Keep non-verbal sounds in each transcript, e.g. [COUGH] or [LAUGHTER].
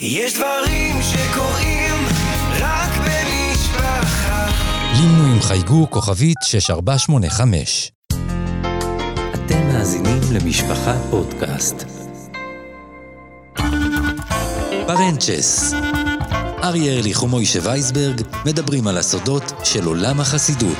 יש דברים שקורים רק במשפחה. לינו עם חייגו כוכבית 6485. אתם מאזינים למשפחה פודקאסט. פרנצ'ס. אריה ארליך ומוישה וייסברג מדברים על הסודות של עולם החסידות.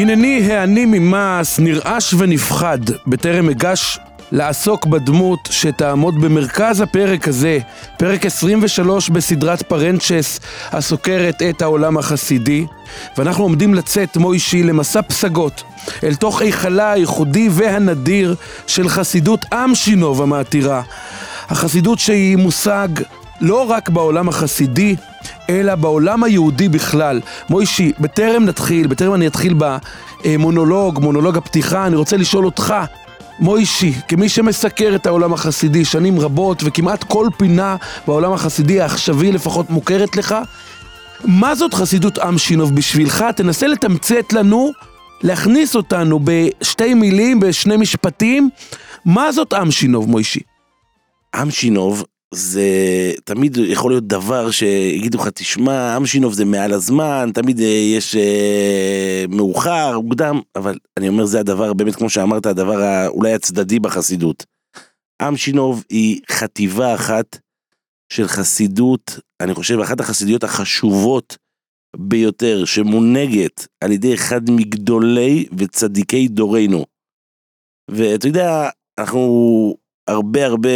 הנני העני ממעש, נרעש ונפחד, בטרם אגש לעסוק בדמות שתעמוד במרכז הפרק הזה, פרק 23 בסדרת פרנצ'ס, הסוקרת את העולם החסידי, ואנחנו עומדים לצאת, מוישי, למסע פסגות, אל תוך היכלה הייחודי והנדיר של חסידות עם שינוב המעתירה. החסידות שהיא מושג לא רק בעולם החסידי, אלא בעולם היהודי בכלל. מוישי, בטרם נתחיל, בטרם אני אתחיל במונולוג, מונולוג הפתיחה, אני רוצה לשאול אותך, מוישי, כמי שמסקר את העולם החסידי שנים רבות, וכמעט כל פינה בעולם החסידי העכשווי לפחות מוכרת לך, מה זאת חסידות עם שינוב בשבילך? תנסה לתמצת לנו, להכניס אותנו בשתי מילים, בשני משפטים, מה זאת עם שינוב, מוישי? עם שינוב זה תמיד יכול להיות דבר שיגידו לך, תשמע, אמשינוב זה מעל הזמן, תמיד אה, יש אה, מאוחר, מוקדם, אבל אני אומר זה הדבר, באמת כמו שאמרת, הדבר אולי הצדדי בחסידות. אמשינוב היא חטיבה אחת של חסידות, אני חושב, אחת החסידויות החשובות ביותר, שמונהגת על ידי אחד מגדולי וצדיקי דורנו. ואתה יודע, אנחנו הרבה הרבה,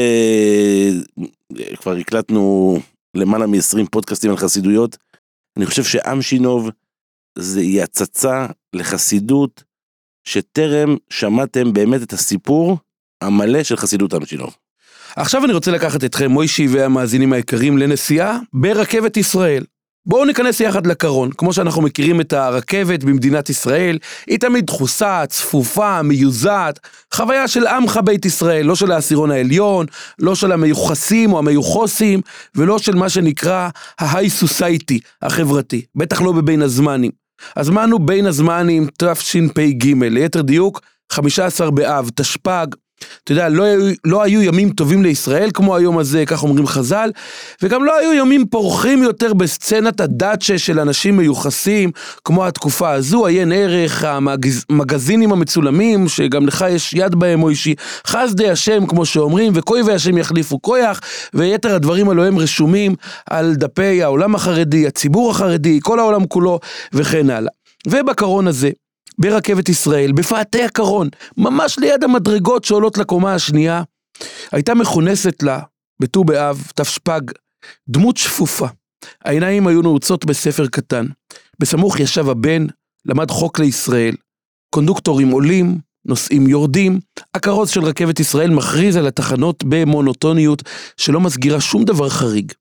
כבר הקלטנו למעלה מ-20 פודקאסטים על חסידויות. אני חושב שאמשינוב זה היא הצצה לחסידות שטרם שמעתם באמת את הסיפור המלא של חסידות אמשינוב. עכשיו אני רוצה לקחת אתכם, מוישי והמאזינים היקרים, לנסיעה ברכבת ישראל. בואו ניכנס יחד לקרון, כמו שאנחנו מכירים את הרכבת במדינת ישראל, היא תמיד דחוסה, צפופה, מיוזעת, חוויה של עמך בית ישראל, לא של העשירון העליון, לא של המיוחסים או המיוחוסים, ולא של מה שנקרא ההיי סוסייטי החברתי, בטח לא בבין הזמנים. הזמן הוא בין הזמנים תשפ"ג, ליתר דיוק, 15 באב, תשפ"ג, אתה יודע, לא היו, לא היו ימים טובים לישראל כמו היום הזה, כך אומרים חז"ל, וגם לא היו ימים פורחים יותר בסצנת הדאצ'ה של אנשים מיוחסים, כמו התקופה הזו, עיין ערך, המגזינים המצולמים, שגם לך יש יד בהם, מוישי, חסדי השם, כמו שאומרים, וכוי והשם יחליפו כויח, ויתר הדברים הללו הם רשומים על דפי העולם החרדי, הציבור החרדי, כל העולם כולו, וכן הלאה. ובקרון הזה, ברכבת ישראל, בפאתי הקרון, ממש ליד המדרגות שעולות לקומה השנייה, הייתה מכונסת לה, בט"ו באב, תשפ"ג, דמות שפופה. העיניים היו נעוצות בספר קטן. בסמוך ישב הבן, למד חוק לישראל. קונדוקטורים עולים, נוסעים יורדים. הכרוז של רכבת ישראל מכריז על התחנות במונוטוניות שלא מסגירה שום דבר חריג.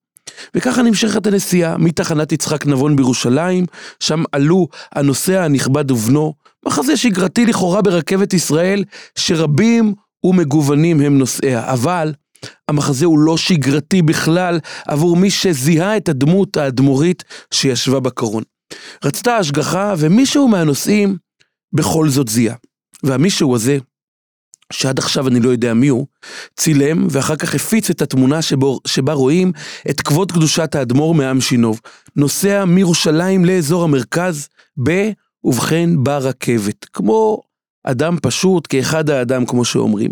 וככה נמשכת הנסיעה מתחנת יצחק נבון בירושלים, שם עלו הנוסע הנכבד ובנו, מחזה שגרתי לכאורה ברכבת ישראל, שרבים ומגוונים הם נוסעיה, אבל המחזה הוא לא שגרתי בכלל עבור מי שזיהה את הדמות האדמו"רית שישבה בקרון. רצתה השגחה ומישהו מהנוסעים בכל זאת זיהה. והמישהו הזה שעד עכשיו אני לא יודע מי הוא, צילם ואחר כך הפיץ את התמונה שבו, שבה רואים את כבוד קדושת האדמו"ר מעם שינוב, נוסע מירושלים לאזור המרכז, ב... ובכן ברכבת, כמו אדם פשוט כאחד האדם כמו שאומרים.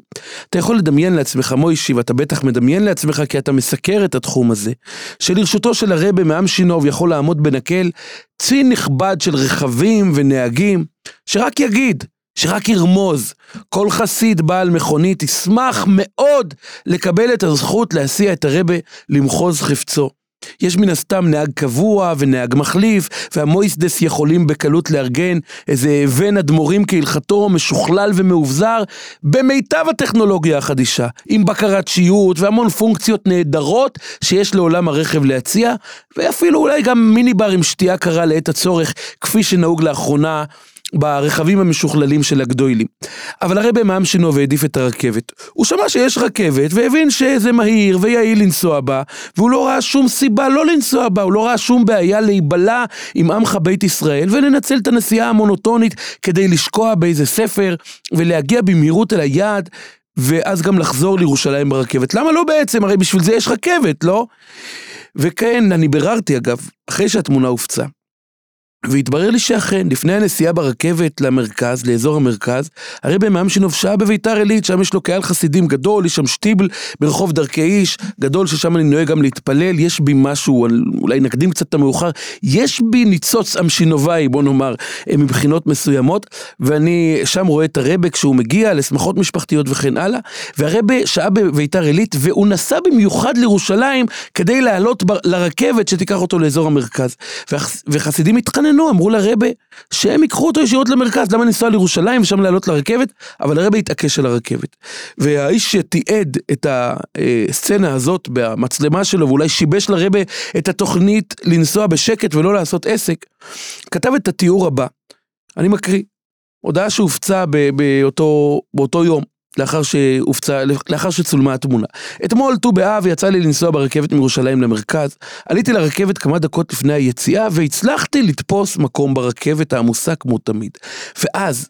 אתה יכול לדמיין לעצמך מוישי ואתה בטח מדמיין לעצמך כי אתה מסקר את התחום הזה, שלרשותו של הרבה מעם שינוב יכול לעמוד בנקל צי נכבד של רכבים ונהגים, שרק יגיד שרק ירמוז. כל חסיד בעל מכונית ישמח מאוד לקבל את הזכות להסיע את הרבה למחוז חפצו. יש מן הסתם נהג קבוע ונהג מחליף, והמויסדס יכולים בקלות לארגן איזה בן אדמו"רים כהלכתו משוכלל ומאובזר במיטב הטכנולוגיה החדישה, עם בקרת שיוט והמון פונקציות נהדרות שיש לעולם הרכב להציע, ואפילו אולי גם מיני בר עם שתייה קרה לעת הצורך, כפי שנהוג לאחרונה ברכבים המשוכללים של הגדולים. אבל הרבי מאמשינוב העדיף את הרכבת. הוא שמע שיש רכבת והבין שזה מהיר ויעיל לנסוע בה, והוא לא ראה שום סיבה לא לנסוע בה, הוא לא ראה שום בעיה להיבלע עם עמך בית ישראל ולנצל את הנסיעה המונוטונית כדי לשקוע באיזה ספר ולהגיע במהירות אל היעד. ואז גם לחזור לירושלים ברכבת. למה לא בעצם? הרי בשביל זה יש רכבת, לא? וכן, אני ביררתי אגב, אחרי שהתמונה הופצה. והתברר לי שאכן, לפני הנסיעה ברכבת למרכז, לאזור המרכז, הרבי מאמשינוב שהה בביתר עילית, שם יש לו קהל חסידים גדול, יש שם שטיבל ברחוב דרכי איש, גדול ששם אני נוהג גם להתפלל, יש בי משהו, אולי נקדים קצת את המאוחר, יש בי ניצוץ אמשינובאי, בוא נאמר, אה, מבחינות מסוימות, ואני שם רואה את הרבי כשהוא מגיע לשמחות משפחתיות וכן הלאה, והרבי שהה בביתר עילית, והוא נסע במיוחד לירושלים כדי לעלות לרכבת שתיקח אותו לאזור המרכז. וחסידים התחננו. התחננו, אמרו לרבה שהם ייקחו אותו ישירות למרכז, למה לנסוע לירושלים ושם לעלות לרכבת? אבל הרבה התעקש על הרכבת. והאיש שתיעד את הסצנה הזאת במצלמה שלו, ואולי שיבש לרבה את התוכנית לנסוע בשקט ולא לעשות עסק, כתב את התיאור הבא. אני מקריא. הודעה שהופצה באותו, באותו יום. לאחר שהופצה, לאחר שצולמה התמונה. אתמול, ט"ו באב, יצא לי לנסוע ברכבת מירושלים למרכז. עליתי לרכבת כמה דקות לפני היציאה, והצלחתי לתפוס מקום ברכבת העמוסה כמו תמיד. ואז,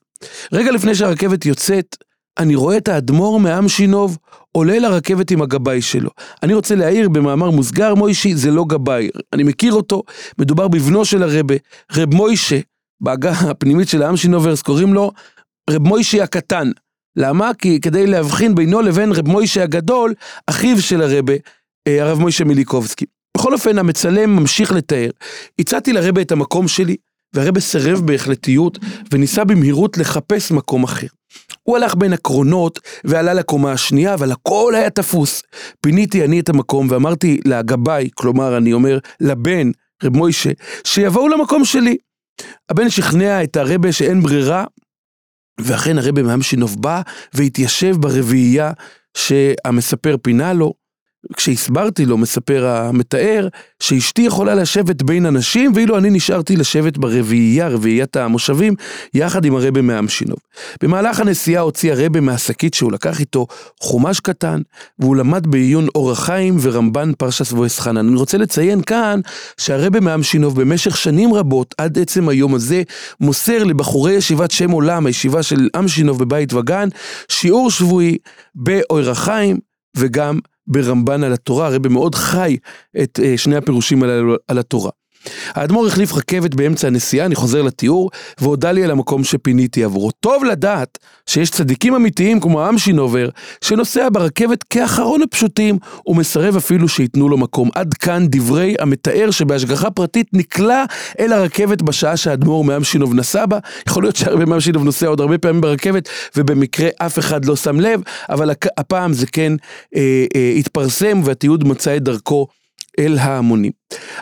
רגע לפני שהרכבת יוצאת, אני רואה את האדמו"ר מאמשינוב עולה לרכבת עם הגבאי שלו. אני רוצה להעיר במאמר מוסגר, מוישי זה לא גבאי. אני מכיר אותו, מדובר בבנו של הרבה, רב מוישה, בעגה הפנימית של האמשינוברס, קוראים לו רב מוישי הקטן. למה? כי כדי להבחין בינו לבין רב מוישה הגדול, אחיו של הרבה, אה, הרב מוישה מיליקובסקי. בכל אופן, המצלם ממשיך לתאר. הצעתי לרבה את המקום שלי, והרבה סירב בהחלטיות, וניסה במהירות לחפש מקום אחר. הוא הלך בין הקרונות ועלה לקומה השנייה, אבל הכל היה תפוס. פיניתי אני את המקום ואמרתי לגבאי, כלומר, אני אומר, לבן, רב מוישה, שיבואו למקום שלי. הבן שכנע את הרבה שאין ברירה, ואכן הרבי מאמשינוב בא והתיישב ברביעייה שהמספר פינה לו. כשהסברתי לו, מספר המתאר, שאשתי יכולה לשבת בין אנשים, ואילו אני נשארתי לשבת ברביעייה, רביעיית המושבים, יחד עם הרבי מאמשינוב. במהלך הנסיעה הוציא הרבי מהשקית שהוא לקח איתו חומש קטן, והוא למד בעיון אור החיים ורמב"ן פרשס וויס חנן. אני רוצה לציין כאן שהרבי מאמשינוב במשך שנים רבות, עד עצם היום הזה, מוסר לבחורי ישיבת שם עולם, הישיבה של אמשינוב בבית וגן, שיעור שבועי באור החיים וגם ברמב"ן על התורה, הרבי מאוד חי את אה, שני הפירושים הללו על התורה. האדמו"ר החליף רכבת באמצע הנסיעה, אני חוזר לתיאור, והודה לי על המקום שפיניתי עבורו. טוב לדעת שיש צדיקים אמיתיים כמו אמשינובר, שנוסע ברכבת כאחרון הפשוטים, ומסרב אפילו שייתנו לו מקום. עד כאן דברי המתאר שבהשגחה פרטית נקלע אל הרכבת בשעה שהאדמו"ר מאמשינוב נסע בה. יכול להיות שהרבה מאמשינוב נוסע עוד הרבה פעמים ברכבת, ובמקרה אף אחד לא שם לב, אבל הפעם זה כן אה, אה, התפרסם, והתיעוד מצא את דרכו. אל ההמונים.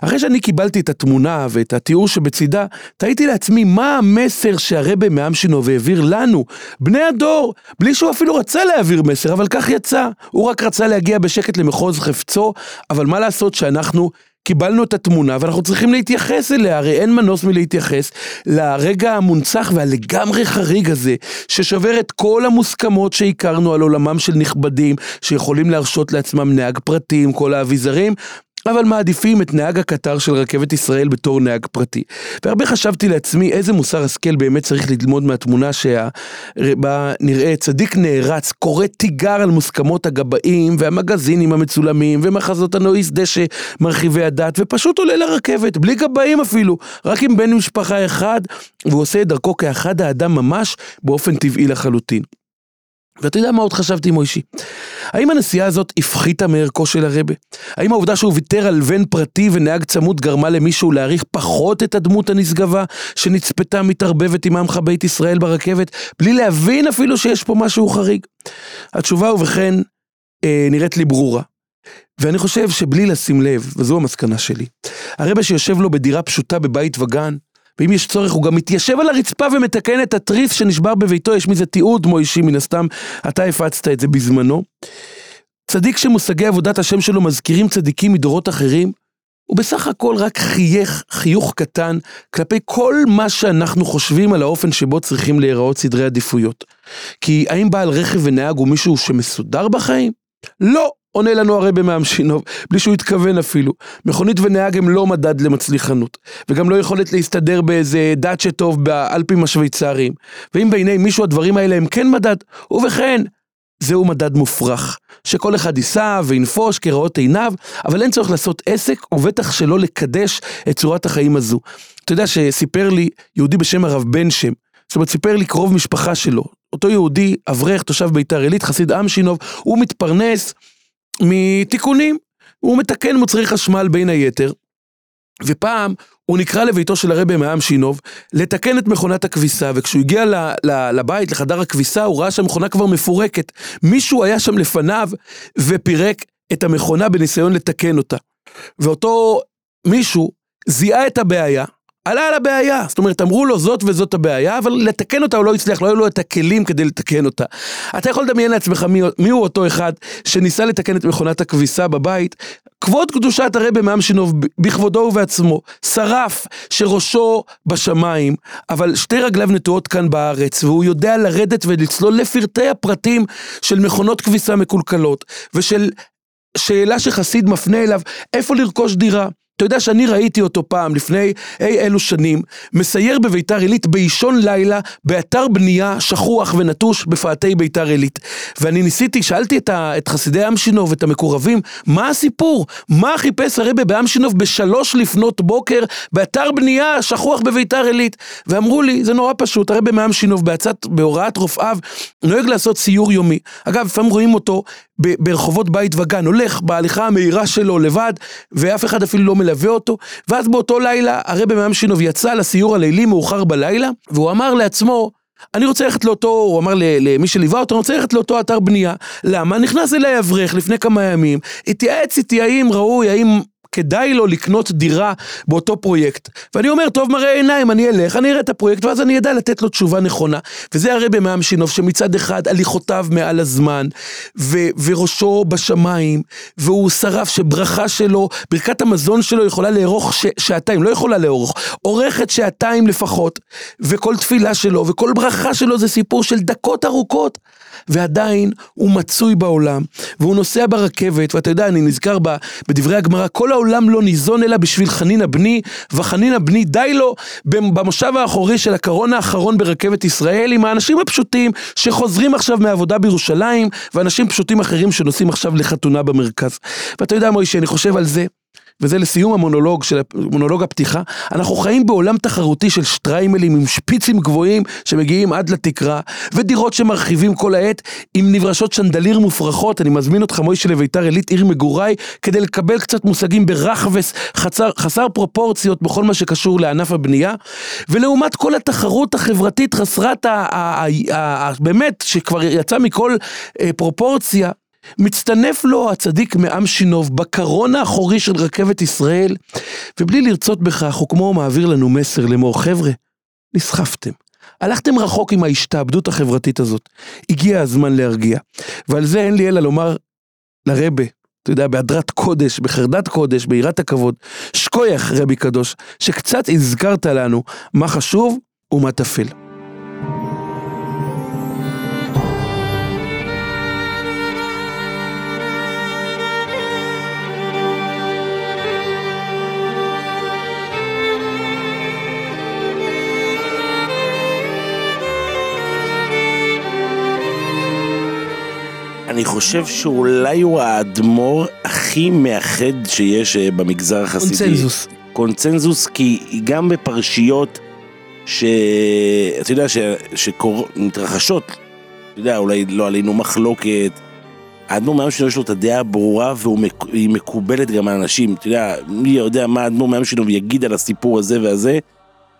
אחרי שאני קיבלתי את התמונה ואת התיאור שבצידה, תהיתי לעצמי מה המסר שהרבה מאמשינוב העביר לנו, בני הדור, בלי שהוא אפילו רצה להעביר מסר, אבל כך יצא. הוא רק רצה להגיע בשקט למחוז חפצו, אבל מה לעשות שאנחנו קיבלנו את התמונה ואנחנו צריכים להתייחס אליה, הרי אין מנוס מלהתייחס לרגע המונצח והלגמרי חריג הזה, ששובר את כל המוסכמות שהכרנו על עולמם של נכבדים, שיכולים להרשות לעצמם נהג פרטי עם כל האביזרים, אבל מעדיפים את נהג הקטר של רכבת ישראל בתור נהג פרטי. והרבה חשבתי לעצמי איזה מוסר השכל באמת צריך ללמוד מהתמונה שבה נראה צדיק נערץ, קורא תיגר על מוסכמות הגבאים והמגזינים המצולמים ומחזות הנואיס דשא מרחיבי הדת ופשוט עולה לרכבת, בלי גבאים אפילו, רק עם בן משפחה אחד, והוא עושה את דרכו כאחד האדם ממש באופן טבעי לחלוטין. ואתה יודע מה עוד חשבתי מוישי? האם הנסיעה הזאת הפחיתה מערכו של הרבה? האם העובדה שהוא ויתר על בן פרטי ונהג צמוד גרמה למישהו להעריך פחות את הדמות הנשגבה שנצפתה מתערבבת עם עמך בית ישראל ברכבת, בלי להבין אפילו שיש פה משהו חריג? התשובה ובכן אה, נראית לי ברורה. ואני חושב שבלי לשים לב, וזו המסקנה שלי, הרבה שיושב לו בדירה פשוטה בבית וגן, ואם יש צורך הוא גם מתיישב על הרצפה ומתקן את התריס שנשבר בביתו, יש מזה תיעוד מוישי, מן הסתם אתה הפצת את זה בזמנו. צדיק שמושגי עבודת השם שלו מזכירים צדיקים מדורות אחרים, הוא בסך הכל רק חייך חיוך קטן כלפי כל מה שאנחנו חושבים על האופן שבו צריכים להיראות סדרי עדיפויות. כי האם בעל רכב ונהג הוא מישהו שמסודר בחיים? לא, עונה לנו הרבי מהמשינוב, בלי שהוא התכוון אפילו. מכונית ונהג הם לא מדד למצליחנות, וגם לא יכולת להסתדר באיזה דאצ'ה טוב באלפים השוויצריים. ואם בעיני מישהו הדברים האלה הם כן מדד, ובכן, זהו מדד מופרך, שכל אחד ייסע וינפוש כראות עיניו, אבל אין צורך לעשות עסק, ובטח שלא לקדש את צורת החיים הזו. אתה יודע שסיפר לי יהודי בשם הרב בן שם, זאת אומרת סיפר לי קרוב משפחה שלו, אותו יהודי, אברך, תושב ביתר עילית, חסיד אמשינוב, הוא מתפרנס מתיקונים, הוא מתקן מוצרי חשמל בין היתר, ופעם הוא נקרא לביתו של הרבי מאמשינוב לתקן את מכונת הכביסה, וכשהוא הגיע לבית, לחדר הכביסה, הוא ראה שהמכונה כבר מפורקת. מישהו היה שם לפניו ופירק את המכונה בניסיון לתקן אותה. ואותו מישהו זיהה את הבעיה, עלה על הבעיה, זאת אומרת, אמרו לו זאת וזאת הבעיה, אבל לתקן אותה הוא לא הצליח, לא היו לו את הכלים כדי לתקן אותה. אתה יכול לדמיין לעצמך מי, מי הוא אותו אחד שניסה לתקן את מכונת הכביסה בבית, כבוד קדושת הרבי מאמשינוב בכבודו ובעצמו, שרף שראשו בשמיים, אבל שתי רגליו נטועות כאן בארץ, והוא יודע לרדת ולצלול לפרטי הפרטים של מכונות כביסה מקולקלות, ושל שאלה שחסיד מפנה אליו, איפה לרכוש דירה? אתה יודע שאני ראיתי אותו פעם, לפני אי אלו שנים, מסייר בביתר עילית באישון לילה, באתר בנייה שכוח ונטוש בפאתי ביתר עילית. ואני ניסיתי, שאלתי את, ה, את חסידי אמשינוב, את המקורבים, מה הסיפור? מה חיפש הרבי באמשינוב בשלוש לפנות בוקר, באתר בנייה שכוח בביתר עילית? ואמרו לי, זה נורא פשוט, הרבי מאמשינוב בהוראת רופאיו, נוהג לעשות סיור יומי. אגב, לפעמים רואים אותו ברחובות בית וגן, הולך בהליכה המהירה שלו לבד, ואף אחד אפילו לא מלווה אותו, ואז באותו לילה הרבי מאמשינוב יצא לסיור הלילי מאוחר בלילה, והוא אמר לעצמו, אני רוצה ללכת לאותו, הוא אמר למי שליווה אותו, אני רוצה ללכת לאותו אתר בנייה. למה? נכנס אליי אברך לפני כמה ימים, התייעץ איתי האם ראוי, האם כדאי לו לקנות דירה באותו פרויקט. ואני אומר, טוב מראה עיניים, אני אלך, אני אראה את הפרויקט, ואז אני אדע לתת לו תשובה נכונה. וזה הרבי מאמשינוב, שמצד אחד הליכותיו מעל הזמן, ו- וראשו בשמיים, והוא שרף שברכה שלו, ברכת המזון שלו יכולה לארוך ש- שעתיים, לא יכולה לארוך, אורכת שעתיים לפחות, וכל תפילה שלו, וכל ברכה שלו זה סיפור של דקות ארוכות. ועדיין הוא מצוי בעולם, והוא נוסע ברכבת, ואתה יודע, אני נזכר בדברי הגמרא, כל העולם לא ניזון אלא בשביל חנינא בני, וחנינא בני די לו במושב האחורי של הקרון האחרון ברכבת ישראל, עם האנשים הפשוטים שחוזרים עכשיו מעבודה בירושלים, ואנשים פשוטים אחרים שנוסעים עכשיו לחתונה במרכז. ואתה יודע, מוישה, אני חושב על זה. וזה לסיום המונולוג של מונולוג הפתיחה, אנחנו חיים בעולם תחרותי של שטריימלים עם שפיצים גבוהים שמגיעים עד לתקרה, ודירות שמרחיבים כל העת עם נברשות שנדליר מופרכות, אני מזמין אותך מוישה לביתר עילית, עיר מגוריי, כדי לקבל קצת מושגים ברחבס חצר, חסר פרופורציות בכל מה שקשור לענף הבנייה, ולעומת כל התחרות החברתית חסרת ה... ה, ה, ה באמת, שכבר יצא מכל אה, פרופורציה, מצטנף לו הצדיק מאמשינוב בקרון האחורי של רכבת ישראל, ובלי לרצות בכך הוא כמו מעביר לנו מסר לאמור, חבר'ה, נסחפתם. הלכתם רחוק עם ההשתעבדות החברתית הזאת. הגיע הזמן להרגיע. ועל זה אין לי אלא לומר לרבה, אתה יודע, בהדרת קודש, בחרדת קודש, ביראת הכבוד, שכוייך רבי קדוש, שקצת הזכרת לנו מה חשוב ומה טפל. אני חושב שאולי הוא האדמו"ר הכי מאחד שיש אה, במגזר החסידי. קונצנזוס. קונצנזוס, כי גם בפרשיות שאתה יודע, שמתרחשות, אתה יודע, אולי לא עלינו מחלוקת, האדמו"ר מהיום שלו יש לו את הדעה הברורה והיא מקובלת גם על אנשים. אתה יודע, מי יודע מה האדמו"ר מהיום שלו יגיד על הסיפור הזה והזה,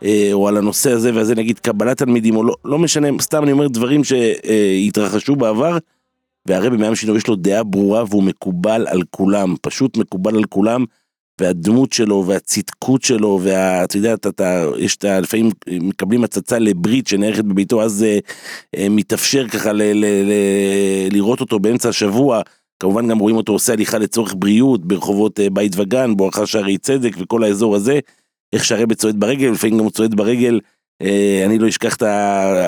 אה, או על הנושא הזה והזה, נגיד קבלת תלמידים, או לא, לא משנה, סתם אני אומר דברים שהתרחשו בעבר. והרבי מהם שלו יש לו דעה ברורה והוא מקובל על כולם, פשוט מקובל על כולם, והדמות שלו והצדקות שלו, ואתה יודע, אתה, אתה, יש את ה... לפעמים מקבלים הצצה לברית שנערכת בביתו, אז אה, אה, מתאפשר ככה ל, ל, ל, לראות אותו באמצע השבוע, כמובן גם רואים אותו עושה הליכה לצורך בריאות ברחובות אה, בית וגן, בואכה שערי צדק וכל האזור הזה, איך שהרבה צועד ברגל, לפעמים גם הוא צועד ברגל. אה, אני לא אשכח את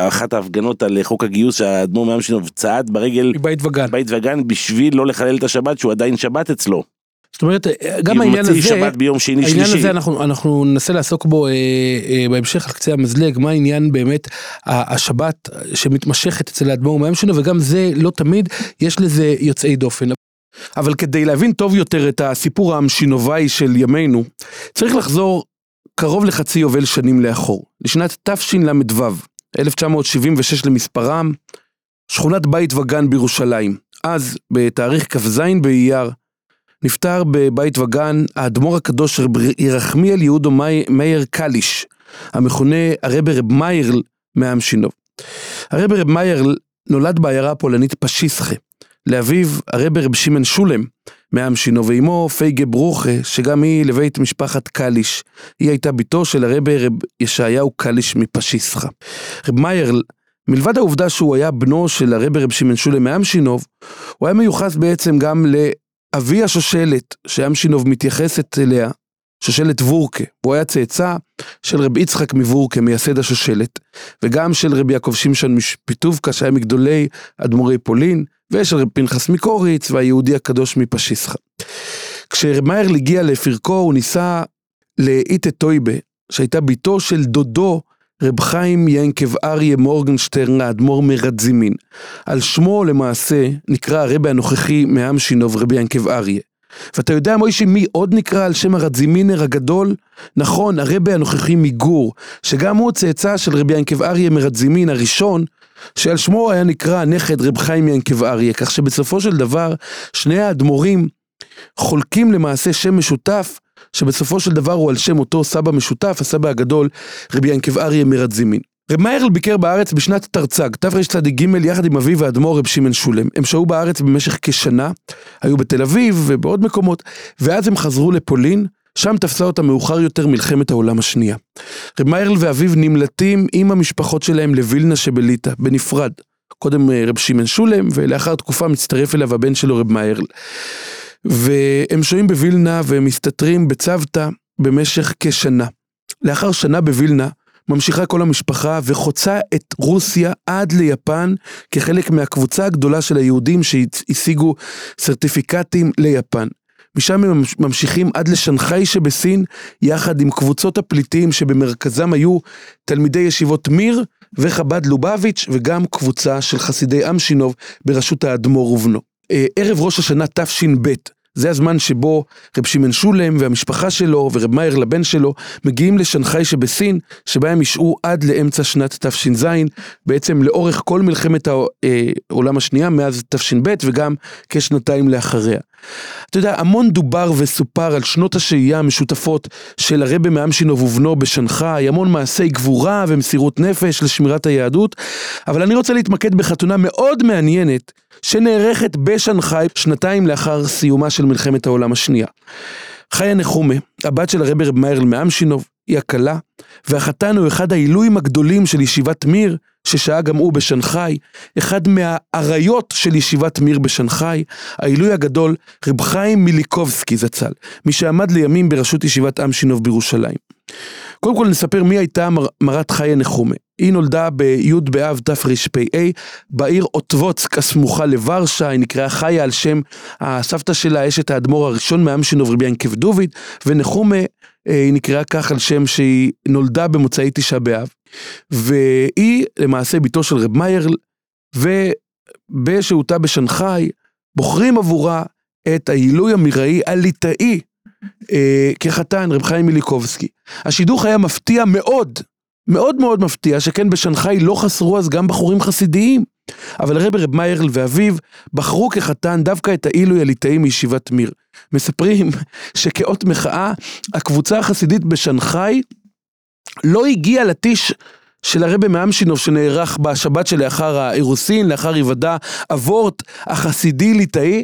אחת ההפגנות על חוק הגיוס שהאדמו"ר מאמשינוב צעד ברגל מבית וגן. בית וגן בשביל לא לחלל את השבת שהוא עדיין שבת אצלו. זאת אומרת, גם כאילו, העניין הזה, שבת ביום שני העניין שלישי. הזה אנחנו, אנחנו ננסה לעסוק בו אה, אה, בהמשך על קצה המזלג, מה העניין באמת השבת שמתמשכת אצל האדמו"ר שלנו, וגם זה לא תמיד, יש לזה יוצאי דופן. אבל כדי להבין טוב יותר את הסיפור האמשינובאי של ימינו, צריך לחזור קרוב לחצי יובל שנים לאחור, לשנת תשל"ו, 1976 למספרם, שכונת בית וגן בירושלים. אז, בתאריך כ"ז באייר, נפטר בבית וגן האדמו"ר הקדוש רב ירחמיאל יהודו מי- מאיר קליש, המכונה הרבי רב מאירל מהמשינוב. הרבי רב מאירל נולד בעיירה הפולנית פשיסחה, לאביו הרבי רב שמעון שולם מהמשינוב, ואימו פייגה ברוכה, שגם היא לבית משפחת קליש. היא הייתה בתו של הרבי רב ישעיהו קליש מפשיסחה. רב מאירל מלבד העובדה שהוא היה בנו של הרבי רב שמעון שולם מהמשינוב, הוא היה מיוחס בעצם גם לאבי השושלת שאמשינוב מתייחסת אליה, שושלת וורקה. הוא היה צאצא של רבי יצחק מוורקה, מייסד השושלת, וגם של רבי יעקב שמשון מפיטובקה, שהיה מגדולי אדמו"רי פולין, רבי פנחס מקוריץ והיהודי הקדוש מפשיסחה. כשרב מאירל הגיע לפרקו, הוא ניסה לאיטה טויבה, שהייתה בתו של דודו רב חיים ינקב אריה מורגנשטרן האדמו"ר מרדזימין. על שמו למעשה נקרא הרבי הנוכחי מהמשינוב רבי ינקב אריה. ואתה יודע מוישי מי עוד נקרא על שם הרדזימינר הגדול? נכון, הרבי הנוכחי מגור, שגם הוא צאצא של רבי ינקב אריה מרדזימין הראשון, שעל שמו היה נקרא הנכד רב חיים ינקב אריה, כך שבסופו של דבר שני האדמו"רים חולקים למעשה שם משותף, שבסופו של דבר הוא על שם אותו סבא משותף, הסבא הגדול, רבי ינקב אריה מרדזימין. רב מאירל ביקר בארץ בשנת תרצ"ג, תרצ"ג, יחד עם אביו האדמו"ר רב שמעון שולם. הם שהו בארץ במשך כשנה, היו בתל אביב ובעוד מקומות, ואז הם חזרו לפולין, שם תפסה אותם מאוחר יותר מלחמת העולם השנייה. רב מאירל ואביו נמלטים עם המשפחות שלהם לווילנה שבליטא, בנפרד. קודם אה, רב שמעון שולם, ולאחר תקופה מצטרף אליו הבן שלו רב מאירל. והם שוהים בווילנה והם מסתתרים בצוותא במשך כשנה. לאחר שנה בווילנה, ממשיכה כל המשפחה וחוצה את רוסיה עד ליפן כחלק מהקבוצה הגדולה של היהודים שהשיגו סרטיפיקטים ליפן. משם הם ממשיכים עד לשנגחאי שבסין, יחד עם קבוצות הפליטים שבמרכזם היו תלמידי ישיבות מיר וחב"ד לובביץ' וגם קבוצה של חסידי אמשינוב בראשות האדמו"ר ובנו. אה, ערב ראש השנה תש"ב, זה הזמן שבו רב שמעון שולם והמשפחה שלו ורב מאיר לבן שלו מגיעים לשנגחאי שבסין, שבה הם ישהו עד לאמצע שנת תש"ז, בעצם לאורך כל מלחמת העולם השנייה, מאז תש"ב וגם כשנתיים לאחריה. אתה יודע, המון דובר וסופר על שנות השהייה המשותפות של הרבי מאמשינוב ובנו בשנגחאי, המון מעשי גבורה ומסירות נפש לשמירת היהדות, אבל אני רוצה להתמקד בחתונה מאוד מעניינת שנערכת בשנגחאי שנתיים לאחר סיומה של מלחמת העולם השנייה. חיה נחומה, הבת של הרבי רב מאירל מאמשינוב, היא הכלה, והחתן הוא אחד העילויים הגדולים של ישיבת מיר, ששהה גם הוא בשנגחאי, אחד מהאריות של ישיבת מיר בשנגחאי, העילוי הגדול, רב חיים מיליקובסקי זצ"ל, מי שעמד לימים בראשות ישיבת אמשינוב בירושלים. קודם כל נספר מי הייתה מר, מרת חיה נחומה. היא נולדה בי' באב תרפ"א בעיר אוטבוצק הסמוכה לוורשה, היא נקראה חיה על שם הסבתא שלה, אשת האדמו"ר הראשון מעמשינוב רבי ינקב דוד, ונחומה היא נקראה כך על שם שהיא נולדה במוצאי תשעה באב. והיא למעשה בתו של רב מאירל, ובשהותה בשנגחאי בוחרים עבורה את העילוי המיראי הליטאי אה, כחתן, רב חיים מיליקובסקי. השידוך היה מפתיע מאוד, מאוד מאוד מפתיע, שכן בשנגחאי לא חסרו אז גם בחורים חסידיים. אבל רבי רב מאירל ואביו בחרו כחתן דווקא את העילוי הליטאי מישיבת מיר. מספרים שכאות מחאה, הקבוצה החסידית בשנגחאי לא הגיעה לטיש של הרבי מאמשינוב שנערך בשבת שלאחר האירוסין, לאחר היוודע אבורט החסידי ליטאי.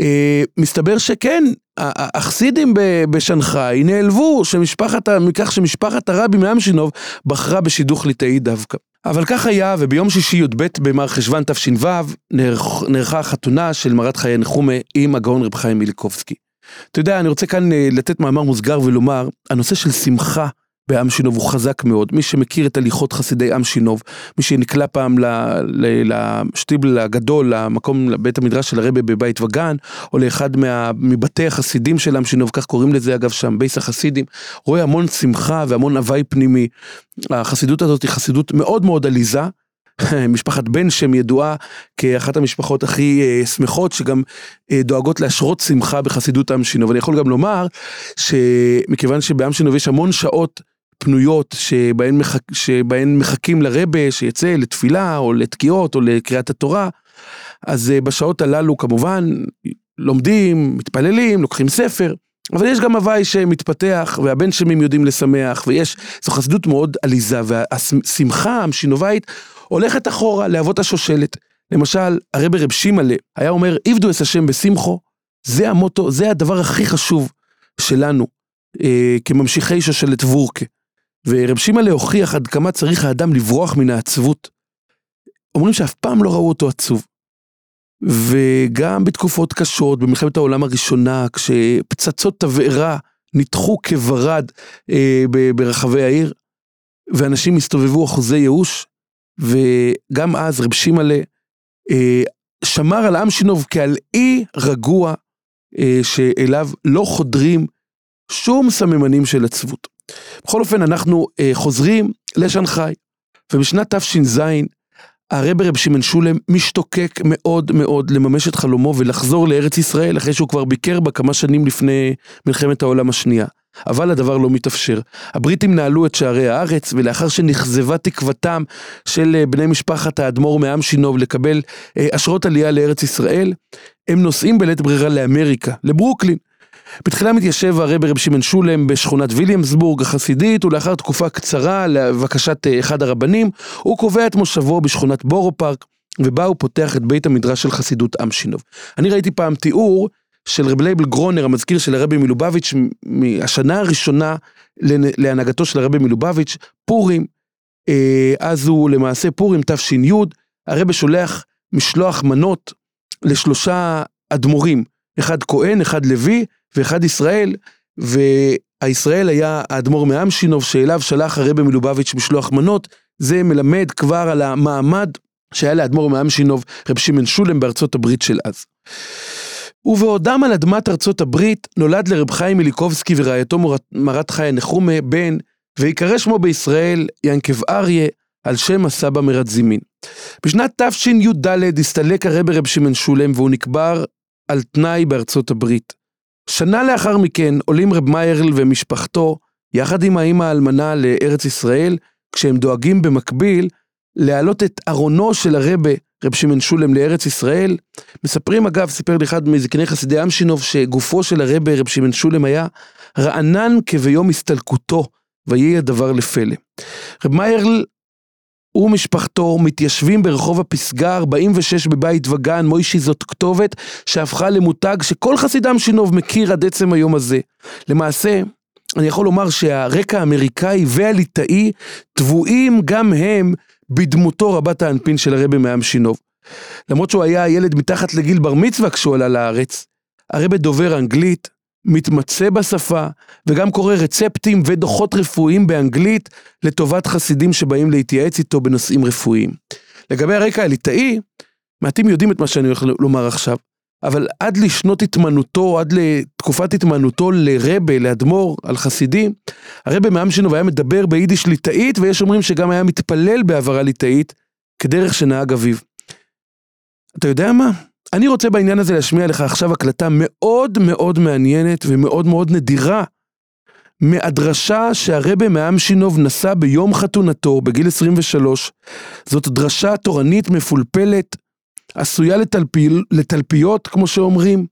אה, מסתבר שכן, החסידים בשנגחאי נעלבו שמשפחת, מכך שמשפחת הרבי מאמשינוב בחרה בשידוך ליטאי דווקא. אבל כך היה, וביום שישי י"ב במר חשוון תש"ו נערכה החתונה של מרת חיי נחומה עם הגאון רב חיים מיליקובסקי. אתה יודע, אני רוצה כאן אה, לתת מאמר מוסגר ולומר, הנושא של שמחה בעם שינוב הוא חזק מאוד. מי שמכיר את הליכות חסידי עם שינוב, מי שנקלע פעם לשטיבל הגדול, למקום, לבית המדרש של הרבי בבית וגן, או לאחד מה, מבתי החסידים של עם שינוב, כך קוראים לזה אגב שם, בייס החסידים, רואה המון שמחה והמון הוואי פנימי. החסידות הזאת היא חסידות מאוד מאוד עליזה. [LAUGHS] משפחת בן שם ידועה כאחת המשפחות הכי אה, שמחות שגם אה, דואגות להשרות שמחה בחסידות עם שינוב. אני יכול גם לומר שמכיוון שבעם שינוב יש המון שעות פנויות שבהן, מחכ... שבהן מחכים לרבה שיצא לתפילה או לתקיעות או לקריאת התורה, אז אה, בשעות הללו כמובן לומדים, מתפללים, לוקחים ספר. אבל יש גם הוואי שמתפתח, והבן שמים יודעים לשמח, ויש, זו חסידות מאוד עליזה, והשמחה המשינובית הולכת אחורה לאבות השושלת. למשל, הרבי רב שימלה היה אומר, עבדו את השם בשמחו, זה המוטו, זה הדבר הכי חשוב שלנו, אה, כממשיכי שושלת וורקה. ורב שימלה הוכיח עד כמה צריך האדם לברוח מן העצבות. אומרים שאף פעם לא ראו אותו עצוב. וגם בתקופות קשות, במלחמת העולם הראשונה, כשפצצות תבערה ניתחו כברד אה, ברחבי העיר, ואנשים הסתובבו אחוזי ייאוש, וגם אז רב שימלה אה, שמר על עם שינוב כעל אי רגוע, אה, שאליו לא חודרים שום סממנים של עצבות. בכל אופן, אנחנו אה, חוזרים לשנגחאי, ובשנת תש"ז, הרב רב שמעון שולם משתוקק מאוד מאוד לממש את חלומו ולחזור לארץ ישראל אחרי שהוא כבר ביקר בה כמה שנים לפני מלחמת העולם השנייה. אבל הדבר לא מתאפשר. הבריטים נעלו את שערי הארץ, ולאחר שנכזבה תקוותם של אה, בני משפחת האדמו"ר מעם שינוב לקבל אה, אשרות עלייה לארץ ישראל, הם נוסעים בלית ברירה לאמריקה, לברוקלין. בתחילה מתיישב הרבי רב שמעון שולם בשכונת ויליאמסבורג החסידית, ולאחר תקופה קצרה לבקשת אה, אחד הרבנים, הוא קובע את מושבו בשכונת בורו פארק, ובה הוא פותח את בית המדרש של חסידות עם שינוב. אני ראיתי פעם תיאור של רב לייבל גרונר, המזכיר של הרבי מלובביץ', מהשנה הראשונה להנהגתו של הרבי מלובביץ', פורים, אה, אז הוא למעשה פורים תש"י, הרבי שולח משלוח מנות לשלושה אדמו"רים, אחד כהן, אחד לוי ואחד ישראל, והישראל היה האדמו"ר מעם שינוב שאליו שלח הרבי מלובביץ' משלוח מנות, זה מלמד כבר על המעמד שהיה לאדמו"ר מעם שינוב, רב שמעון שולם בארצות הברית של אז. ובעודם על אדמת ארצות הברית, נולד לרב חיים מיליקובסקי ורעייתו מרת- חיה נחומה בן, ויקרא שמו בישראל ינקב אריה, על שם הסבא מרדזימין. בשנת תשי"ד הסתלק הרבי רב שמעון שולם והוא נקבר על תנאי בארצות הברית. שנה לאחר מכן עולים רב מיירל ומשפחתו, יחד עם האמא האלמנה לארץ ישראל, כשהם דואגים במקביל להעלות את ארונו של הרבה, רב שמעון שולם, לארץ ישראל. מספרים אגב, סיפר לי אחד מזקני חסידי אמשינוב, שגופו של הרבה, רב שמעון שולם, היה רענן כביום הסתלקותו, ויהי הדבר לפלא. רב מיירל ומשפחתו מתיישבים ברחוב הפסגה 46 בבית וגן, מוישי זאת כתובת שהפכה למותג שכל חסיד אמשינוב מכיר עד עצם היום הזה. למעשה, אני יכול לומר שהרקע האמריקאי והליטאי טבועים גם הם בדמותו רבת האנפין של הרבי מאמשינוב. למרות שהוא היה ילד מתחת לגיל בר מצווה כשהוא עלה לארץ, הרבי דובר אנגלית, מתמצא בשפה, וגם קורא רצפטים ודוחות רפואיים באנגלית לטובת חסידים שבאים להתייעץ איתו בנושאים רפואיים. לגבי הרקע הליטאי, מעטים יודעים את מה שאני הולך לומר עכשיו, אבל עד לשנות התמנותו, עד לתקופת התמנותו לרבה, לאדמו"ר, על חסידים, הרבה מעם שלנו היה מדבר ביידיש ליטאית, ויש אומרים שגם היה מתפלל בהעברה ליטאית, כדרך שנהג אביו. אתה יודע מה? אני רוצה בעניין הזה להשמיע לך עכשיו הקלטה מאוד מאוד מעניינת ומאוד מאוד נדירה מהדרשה שהרבה מאמשינוב נשא ביום חתונתו בגיל 23. זאת דרשה תורנית מפולפלת, עשויה לתלפי, לתלפיות, כמו שאומרים,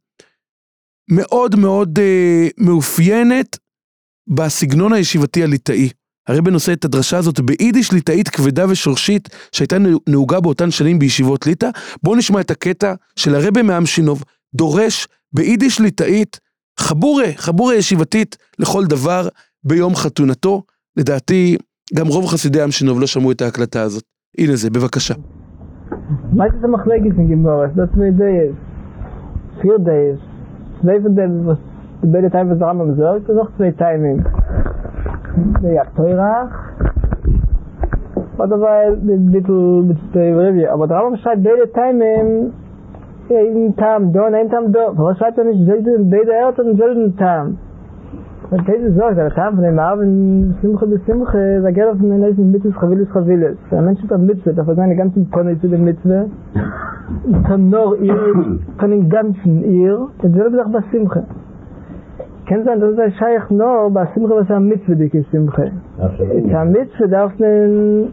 מאוד מאוד אה, מאופיינת בסגנון הישיבתי הליטאי. הרבי נושא את הדרשה הזאת ביידיש ליטאית כבדה ושורשית שהייתה נהוגה באותן שנים בישיבות ליטא. בואו נשמע את הקטע של הרבי מאמשינוב דורש ביידיש ליטאית חבורה, חבורה ישיבתית לכל דבר ביום חתונתו. לדעתי, גם רוב חסידי עם שנוב לא שמעו את ההקלטה הזאת. הנה זה, בבקשה. Was ist der Machlegis in Gemara? Das zwei Days. Vier Days. Zwei von was die beide Teile von Rambam sagt, und noch zwei. Teurach. Oder weil, ein bisschen mit der Review. Aber der Rambam schreibt beide Timing, in Tam, da und ein Tam, da. Was schreibt er nicht, selten, beide Eltern, selten Tam. Und diese sagt, der Tam von dem Abend, Simche bis Simche, da geht auf den nächsten Mitzvah, Chavilis, Chavilis. Der Mensch hat am Mitzvah, darf er seine ganzen Tonne zu dem Mitzvah. [LAUGHS] Kann nur ihr, kann den ganzen ihr, dasselbe sagt bei Simche. Kann sein, das ist ein Scheich nur bei Simche, was am Mitzvah dik ist Simche. Mit am Mitzvah darf man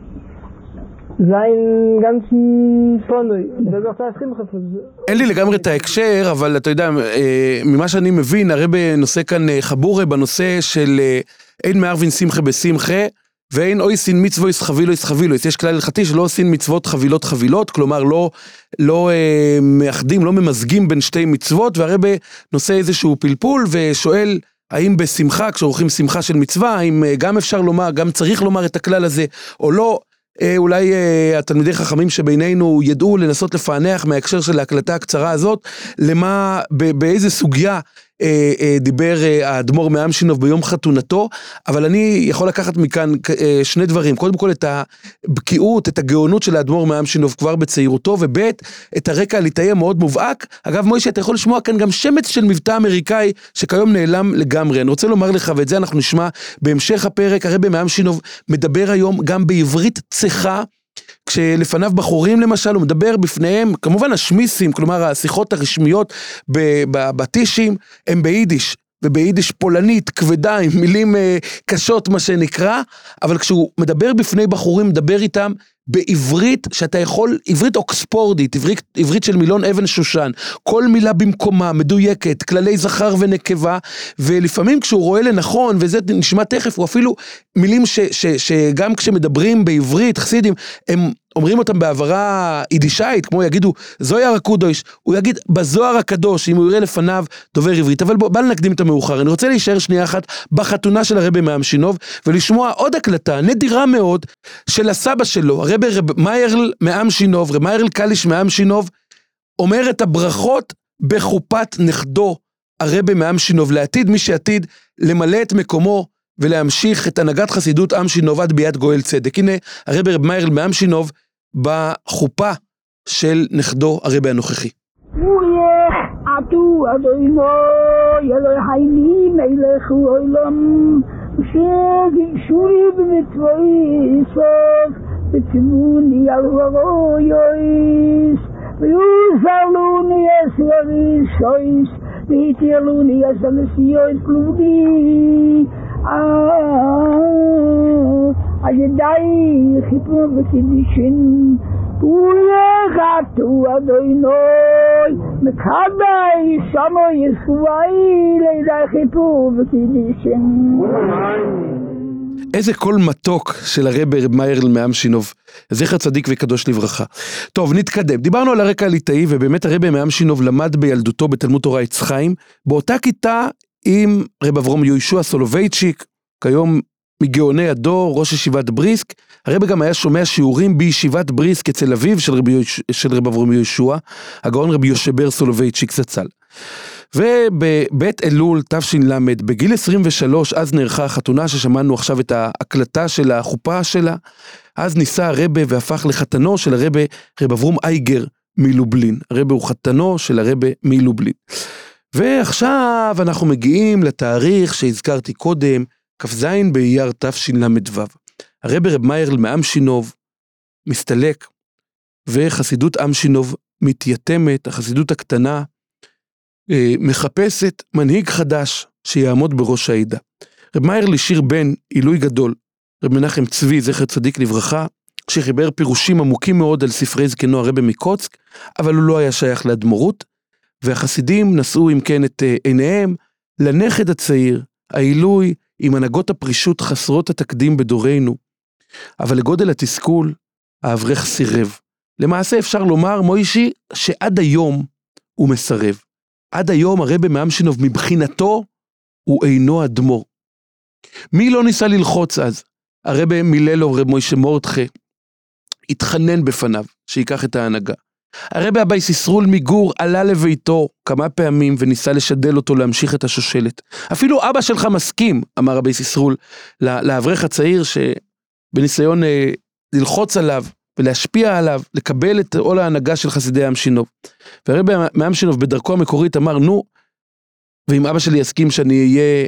seinen ganzen Tonne, das sagt der Simche. אין לי לגמרי את ההקשר, אבל אתה יודע, אה, ממה שאני מבין, הרב נושא כאן אה, חבורה בנושא של אה, אין מערבין שמחה בשמחה, ואין אוי סין מצוויס חבילויס חבילויס. יש כלל הלכתי שלא עושים מצוות חבילות חבילות, כלומר לא, לא אה, מאחדים, לא ממזגים בין שתי מצוות, והרב נושא איזשהו פלפול ושואל האם בשמחה, כשעורכים שמחה של מצווה, האם אה, גם אפשר לומר, גם צריך לומר את הכלל הזה, או לא. אה, אולי אה, התלמידי חכמים שבינינו ידעו לנסות לפענח מההקשר של ההקלטה הקצרה הזאת, למה, באיזה סוגיה דיבר אה, האדמו"ר מאמשינוב ביום חתונתו, אבל אני יכול לקחת מכאן אה, שני דברים, קודם כל את הבקיאות, את הגאונות של האדמו"ר מאמשינוב כבר בצעירותו, וב' את הרקע הליטאי המאוד מובהק. אגב מוישה, אתה יכול לשמוע כאן גם שמץ של מבטא אמריקאי שכיום נעלם לגמרי. אני רוצה לומר לך, ואת זה אנחנו נשמע בהמשך הפרק, הרבי מאמשינוב מדבר היום גם בעברית צחה. כשלפניו בחורים למשל, הוא מדבר בפניהם, כמובן השמיסים, כלומר השיחות הרשמיות בטישים, הם ביידיש. וביידיש פולנית, כבדה, עם מילים אה, קשות מה שנקרא, אבל כשהוא מדבר בפני בחורים, מדבר איתם בעברית שאתה יכול, עברית אוקספורדית, עברית, עברית של מילון אבן שושן, כל מילה במקומה, מדויקת, כללי זכר ונקבה, ולפעמים כשהוא רואה לנכון, וזה נשמע תכף, הוא אפילו מילים ש, ש, שגם כשמדברים בעברית, חסידים, הם אומרים אותם בהעברה יידישאית, כמו יגידו זוהר הקודוש, הוא יגיד בזוהר הקדוש, אם הוא יראה לפניו דובר עברית, אבל בוא, בוא נקדים את המאוחר, אני רוצה להישאר שנייה אחת בחתונה של הרבי מאמשינוב, ולשמוע עוד הקלטה נדירה מאוד של הסבא שלו, הרבי רב מיירל מאמשינוב, רב מיירל קליש מאמשינוב, אומר את הברכות בחופת נכדו, הרבי מאמשינוב, לעתיד מי שעתיד למלא את מקומו ולהמשיך את הנהגת חסידות אמשינוב עד ביד גואל צדק. הנה הרבי רב מיירל מאמשינוב בחופה של נכדו הרבי הנוכחי. סוף, ותימוני על רבויויס, Uzaluni es yoni shoish, iti aluni es anesi yoin pludi. Ah, Aye dai khipu vsidi shin, tuye gatu adoi noi, mekabai איזה קול מתוק של הרבי רב מיירל מאמשינוב, זכר צדיק וקדוש לברכה. טוב, נתקדם. דיברנו על הרקע הליטאי, ובאמת הרבי מאמשינוב למד בילדותו בתלמוד תורה עץ חיים, באותה כיתה עם רב אברום יהושע סולובייצ'יק, כיום מגאוני הדור, ראש ישיבת בריסק. הרבי גם היה שומע שיעורים בישיבת בריסק אצל אביו. של רב אברום יהושע, הגאון רבי יושע בער סולובייצ'יק זצ"ל. ובב' אלול תש"ל, בגיל 23, אז נערכה החתונה ששמענו עכשיו את ההקלטה של החופה שלה, אז נישא הרבי והפך לחתנו של הרבי, רב אברום אייגר מלובלין. הרבה הוא חתנו של הרבה מלובלין. ועכשיו אנחנו מגיעים לתאריך שהזכרתי קודם, כ"ז באייר תשל"ו. הרב רב מיירל מאמשינוב מסתלק, וחסידות אמשינוב מתייתמת, החסידות הקטנה, מחפשת מנהיג חדש שיעמוד בראש העדה. רב מיירל השאיר בן עילוי גדול, רב מנחם צבי, זכר צדיק לברכה, שחיבר פירושים עמוקים מאוד על ספרי זקנו הרבה מקוצק, אבל הוא לא היה שייך לאדמו"רות, והחסידים נשאו אם כן את אה, עיניהם לנכד הצעיר, העילוי, עם הנהגות הפרישות חסרות התקדים בדורנו. אבל לגודל התסכול, האברך סירב. למעשה אפשר לומר, מוישי, שעד היום הוא מסרב. עד היום הרבי מאמשינוב מבחינתו הוא אינו אדמו"ר. מי לא ניסה ללחוץ אז? הרבי מיללוב, רב מוישה מורדכה, התחנן בפניו שייקח את ההנהגה. הרבי אבייס ישרול מגור עלה לביתו כמה פעמים וניסה לשדל אותו להמשיך את השושלת. אפילו אבא שלך מסכים, אמר רבי ישרול, לאברך הצעיר שבניסיון אה, ללחוץ עליו ולהשפיע עליו, לקבל את עול ההנהגה של חסידי עם שינוב. והרבי מעם שינוב בדרכו המקורית אמר, נו, ואם אבא שלי יסכים שאני אהיה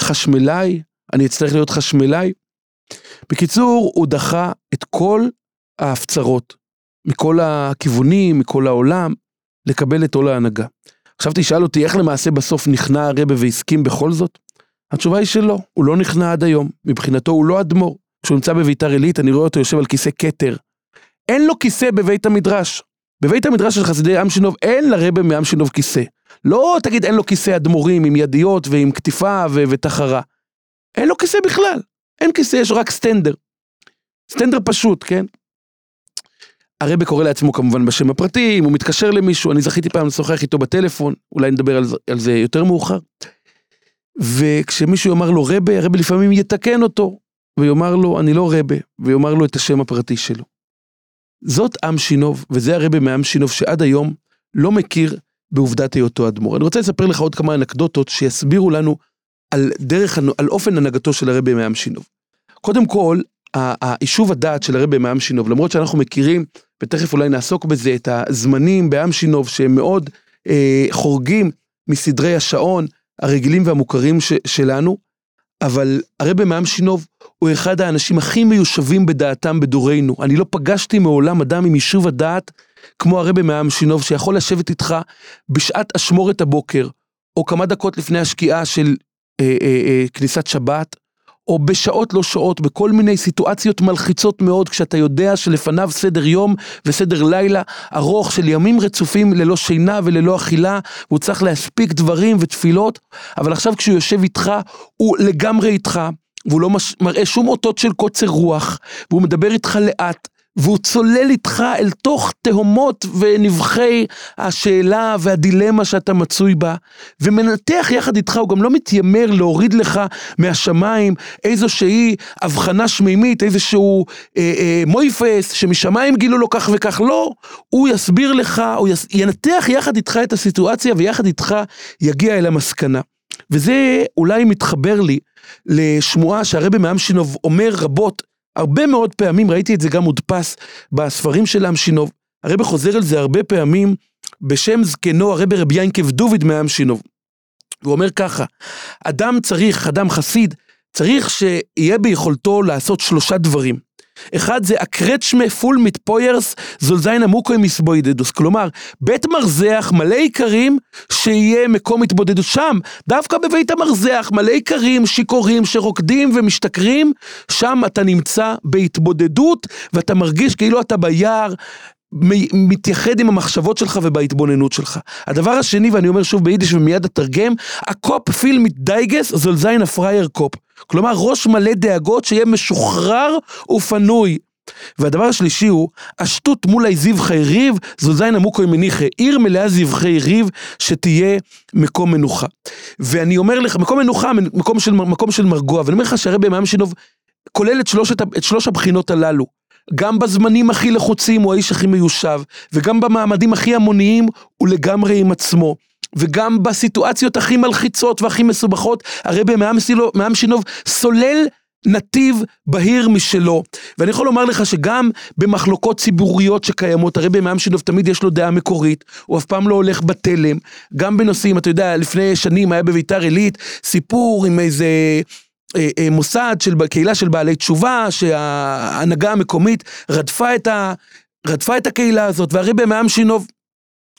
חשמלאי, אני אצטרך להיות חשמלאי. בקיצור, הוא דחה את כל ההפצרות, מכל הכיוונים, מכל העולם, לקבל את עול ההנהגה. עכשיו תשאל אותי, איך למעשה בסוף נכנע הרבה והסכים בכל זאת? התשובה היא שלא, הוא לא נכנע עד היום. מבחינתו הוא לא אדמו"ר. כשהוא נמצא בביתר עילית, אני רואה אותו יושב על כיסא כתר. אין לו כיסא בבית המדרש. בבית המדרש של חסידי אמשינוב אין לרבה מאמשינוב כיסא. לא תגיד אין לו כיסא אדמו"רים עם ידיות ועם קטיפה ו- ותחרה. אין לו כיסא בכלל. אין כיסא, יש רק סטנדר. סטנדר פשוט, כן? הרבה קורא לעצמו כמובן בשם הפרטי, אם הוא מתקשר למישהו, אני זכיתי פעם לשוחח איתו בטלפון, אולי נדבר על זה, על זה יותר מאוחר. וכשמישהו יאמר לו רבה, הרבה לפעמים יתקן אותו, ויאמר לו, אני לא רבה, ויאמר לו את השם הפרטי שלו. זאת עם שינוב, וזה הרבה מעם שינוב שעד היום לא מכיר בעובדת היותו אדמו"ר. אני רוצה לספר לך עוד כמה אנקדוטות שיסבירו לנו על דרך, על אופן הנהגתו של הרבה מעם שינוב. קודם כל, היישוב הדעת של הרבה מעם שינוב, למרות שאנחנו מכירים, ותכף אולי נעסוק בזה, את הזמנים בעם שינוב שהם מאוד אה, חורגים מסדרי השעון הרגילים והמוכרים ש, שלנו, אבל הרבה מעם שינוב הוא אחד האנשים הכי מיושבים בדעתם בדורנו. אני לא פגשתי מעולם אדם עם יישוב הדעת כמו הרבה מעם שינוב, שיכול לשבת איתך בשעת אשמורת הבוקר, או כמה דקות לפני השקיעה של אה, אה, אה, כניסת שבת, או בשעות לא שעות, בכל מיני סיטואציות מלחיצות מאוד, כשאתה יודע שלפניו סדר יום וסדר לילה ארוך של ימים רצופים ללא שינה וללא אכילה, והוא צריך להספיק דברים ותפילות, אבל עכשיו כשהוא יושב איתך, הוא לגמרי איתך, והוא לא מש... מראה שום אותות של קוצר רוח, והוא מדבר איתך לאט, והוא צולל איתך אל תוך תהומות ונבחי השאלה והדילמה שאתה מצוי בה, ומנתח יחד איתך, הוא גם לא מתיימר להוריד לך מהשמיים איזושהי הבחנה שמימית, איזשהו אה, אה, מויפס שמשמיים גילו לו כך וכך, לא, הוא יסביר לך, הוא יס... ינתח יחד איתך את הסיטואציה ויחד איתך יגיע אל המסקנה. וזה אולי מתחבר לי לשמועה שהרבי מאמשינוב אומר רבות, הרבה מאוד פעמים, ראיתי את זה גם מודפס בספרים של אמשינוב, הרבי חוזר על זה הרבה פעמים בשם זקנו הרבי רבי ינקב דוביד מאמשינוב. הוא אומר ככה, אדם צריך, אדם חסיד, צריך שיהיה ביכולתו לעשות שלושה דברים. אחד זה הקרצ'מה פול מתפוירס זולזיין עמוקוי מסבוידדוס. כלומר, בית מרזח מלא איכרים שיהיה מקום התבודדות שם. דווקא בבית המרזח מלא איכרים שיכורים שרוקדים ומשתכרים, שם אתה נמצא בהתבודדות ואתה מרגיש כאילו אתה ביער. מתייחד עם המחשבות שלך ובהתבוננות שלך. הדבר השני, ואני אומר שוב ביידיש ומיד אתרגם, הקופ פיל מתדייגס זולזיין הפרייר קופ. כלומר, ראש מלא דאגות שיהיה משוחרר ופנוי. והדבר השלישי הוא, השטות מול זבחי ריב, זו זין עמוקו מניחי, עיר מלאה זבחי ריב, שתהיה מקום מנוחה. ואני אומר לך, מקום מנוחה, מקום של, מקום של מרגוע, ואני אומר לך שהרבי מאמשינוב כולל את, שלושת, את שלוש הבחינות הללו. גם בזמנים הכי לחוצים הוא האיש הכי מיושב, וגם במעמדים הכי המוניים הוא לגמרי עם עצמו. וגם בסיטואציות הכי מלחיצות והכי מסובכות, הרבי שינוב סולל נתיב בהיר משלו. ואני יכול לומר לך שגם במחלוקות ציבוריות שקיימות, הרבי שינוב תמיד יש לו דעה מקורית, הוא אף פעם לא הולך בתלם. גם בנושאים, אתה יודע, לפני שנים היה בביתר עילית סיפור עם איזה... אה, אה, מוסד של קהילה של בעלי תשובה, שההנהגה המקומית רדפה את, ה, רדפה את הקהילה הזאת, והרבי מעם שינוב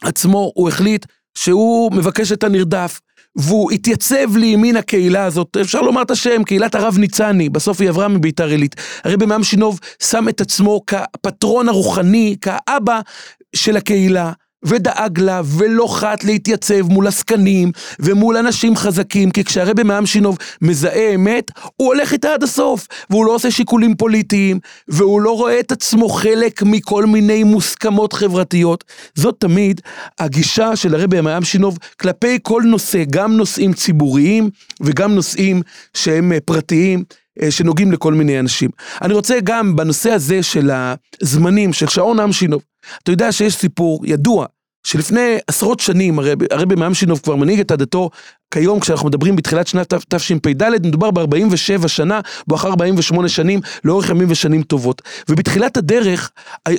עצמו, הוא החליט שהוא מבקש את הנרדף, והוא התייצב לימין הקהילה הזאת, אפשר לומר את השם, קהילת הרב ניצני, בסוף היא עברה מביתר עילית. הרבי שינוב שם את עצמו כפטרון הרוחני, כאבא של הקהילה, ודאג לה ולא חת להתייצב מול עסקנים ומול אנשים חזקים, כי כשהרבי מאמשינוב מזהה אמת, הוא הולך איתה עד הסוף, והוא לא עושה שיקולים פוליטיים, והוא לא רואה את עצמו חלק מכל מיני מוסכמות חברתיות. זאת תמיד הגישה של הרבי מאמשינוב כלפי כל נושא, גם נושאים ציבוריים וגם נושאים שהם אה, פרטיים. אה, שנוגעים לכל מיני אנשים. אני רוצה גם בנושא הזה של הזמנים, של שעון אמשינוב, אתה יודע שיש סיפור ידוע, שלפני עשרות שנים, הרבי, מאמשינוב כבר מנהיג את עדתו, כיום כשאנחנו מדברים בתחילת שנת תשפ"ד, מדובר ב-47 שנה, בואכה 48 שנים, לאורך ימים ושנים טובות. ובתחילת הדרך,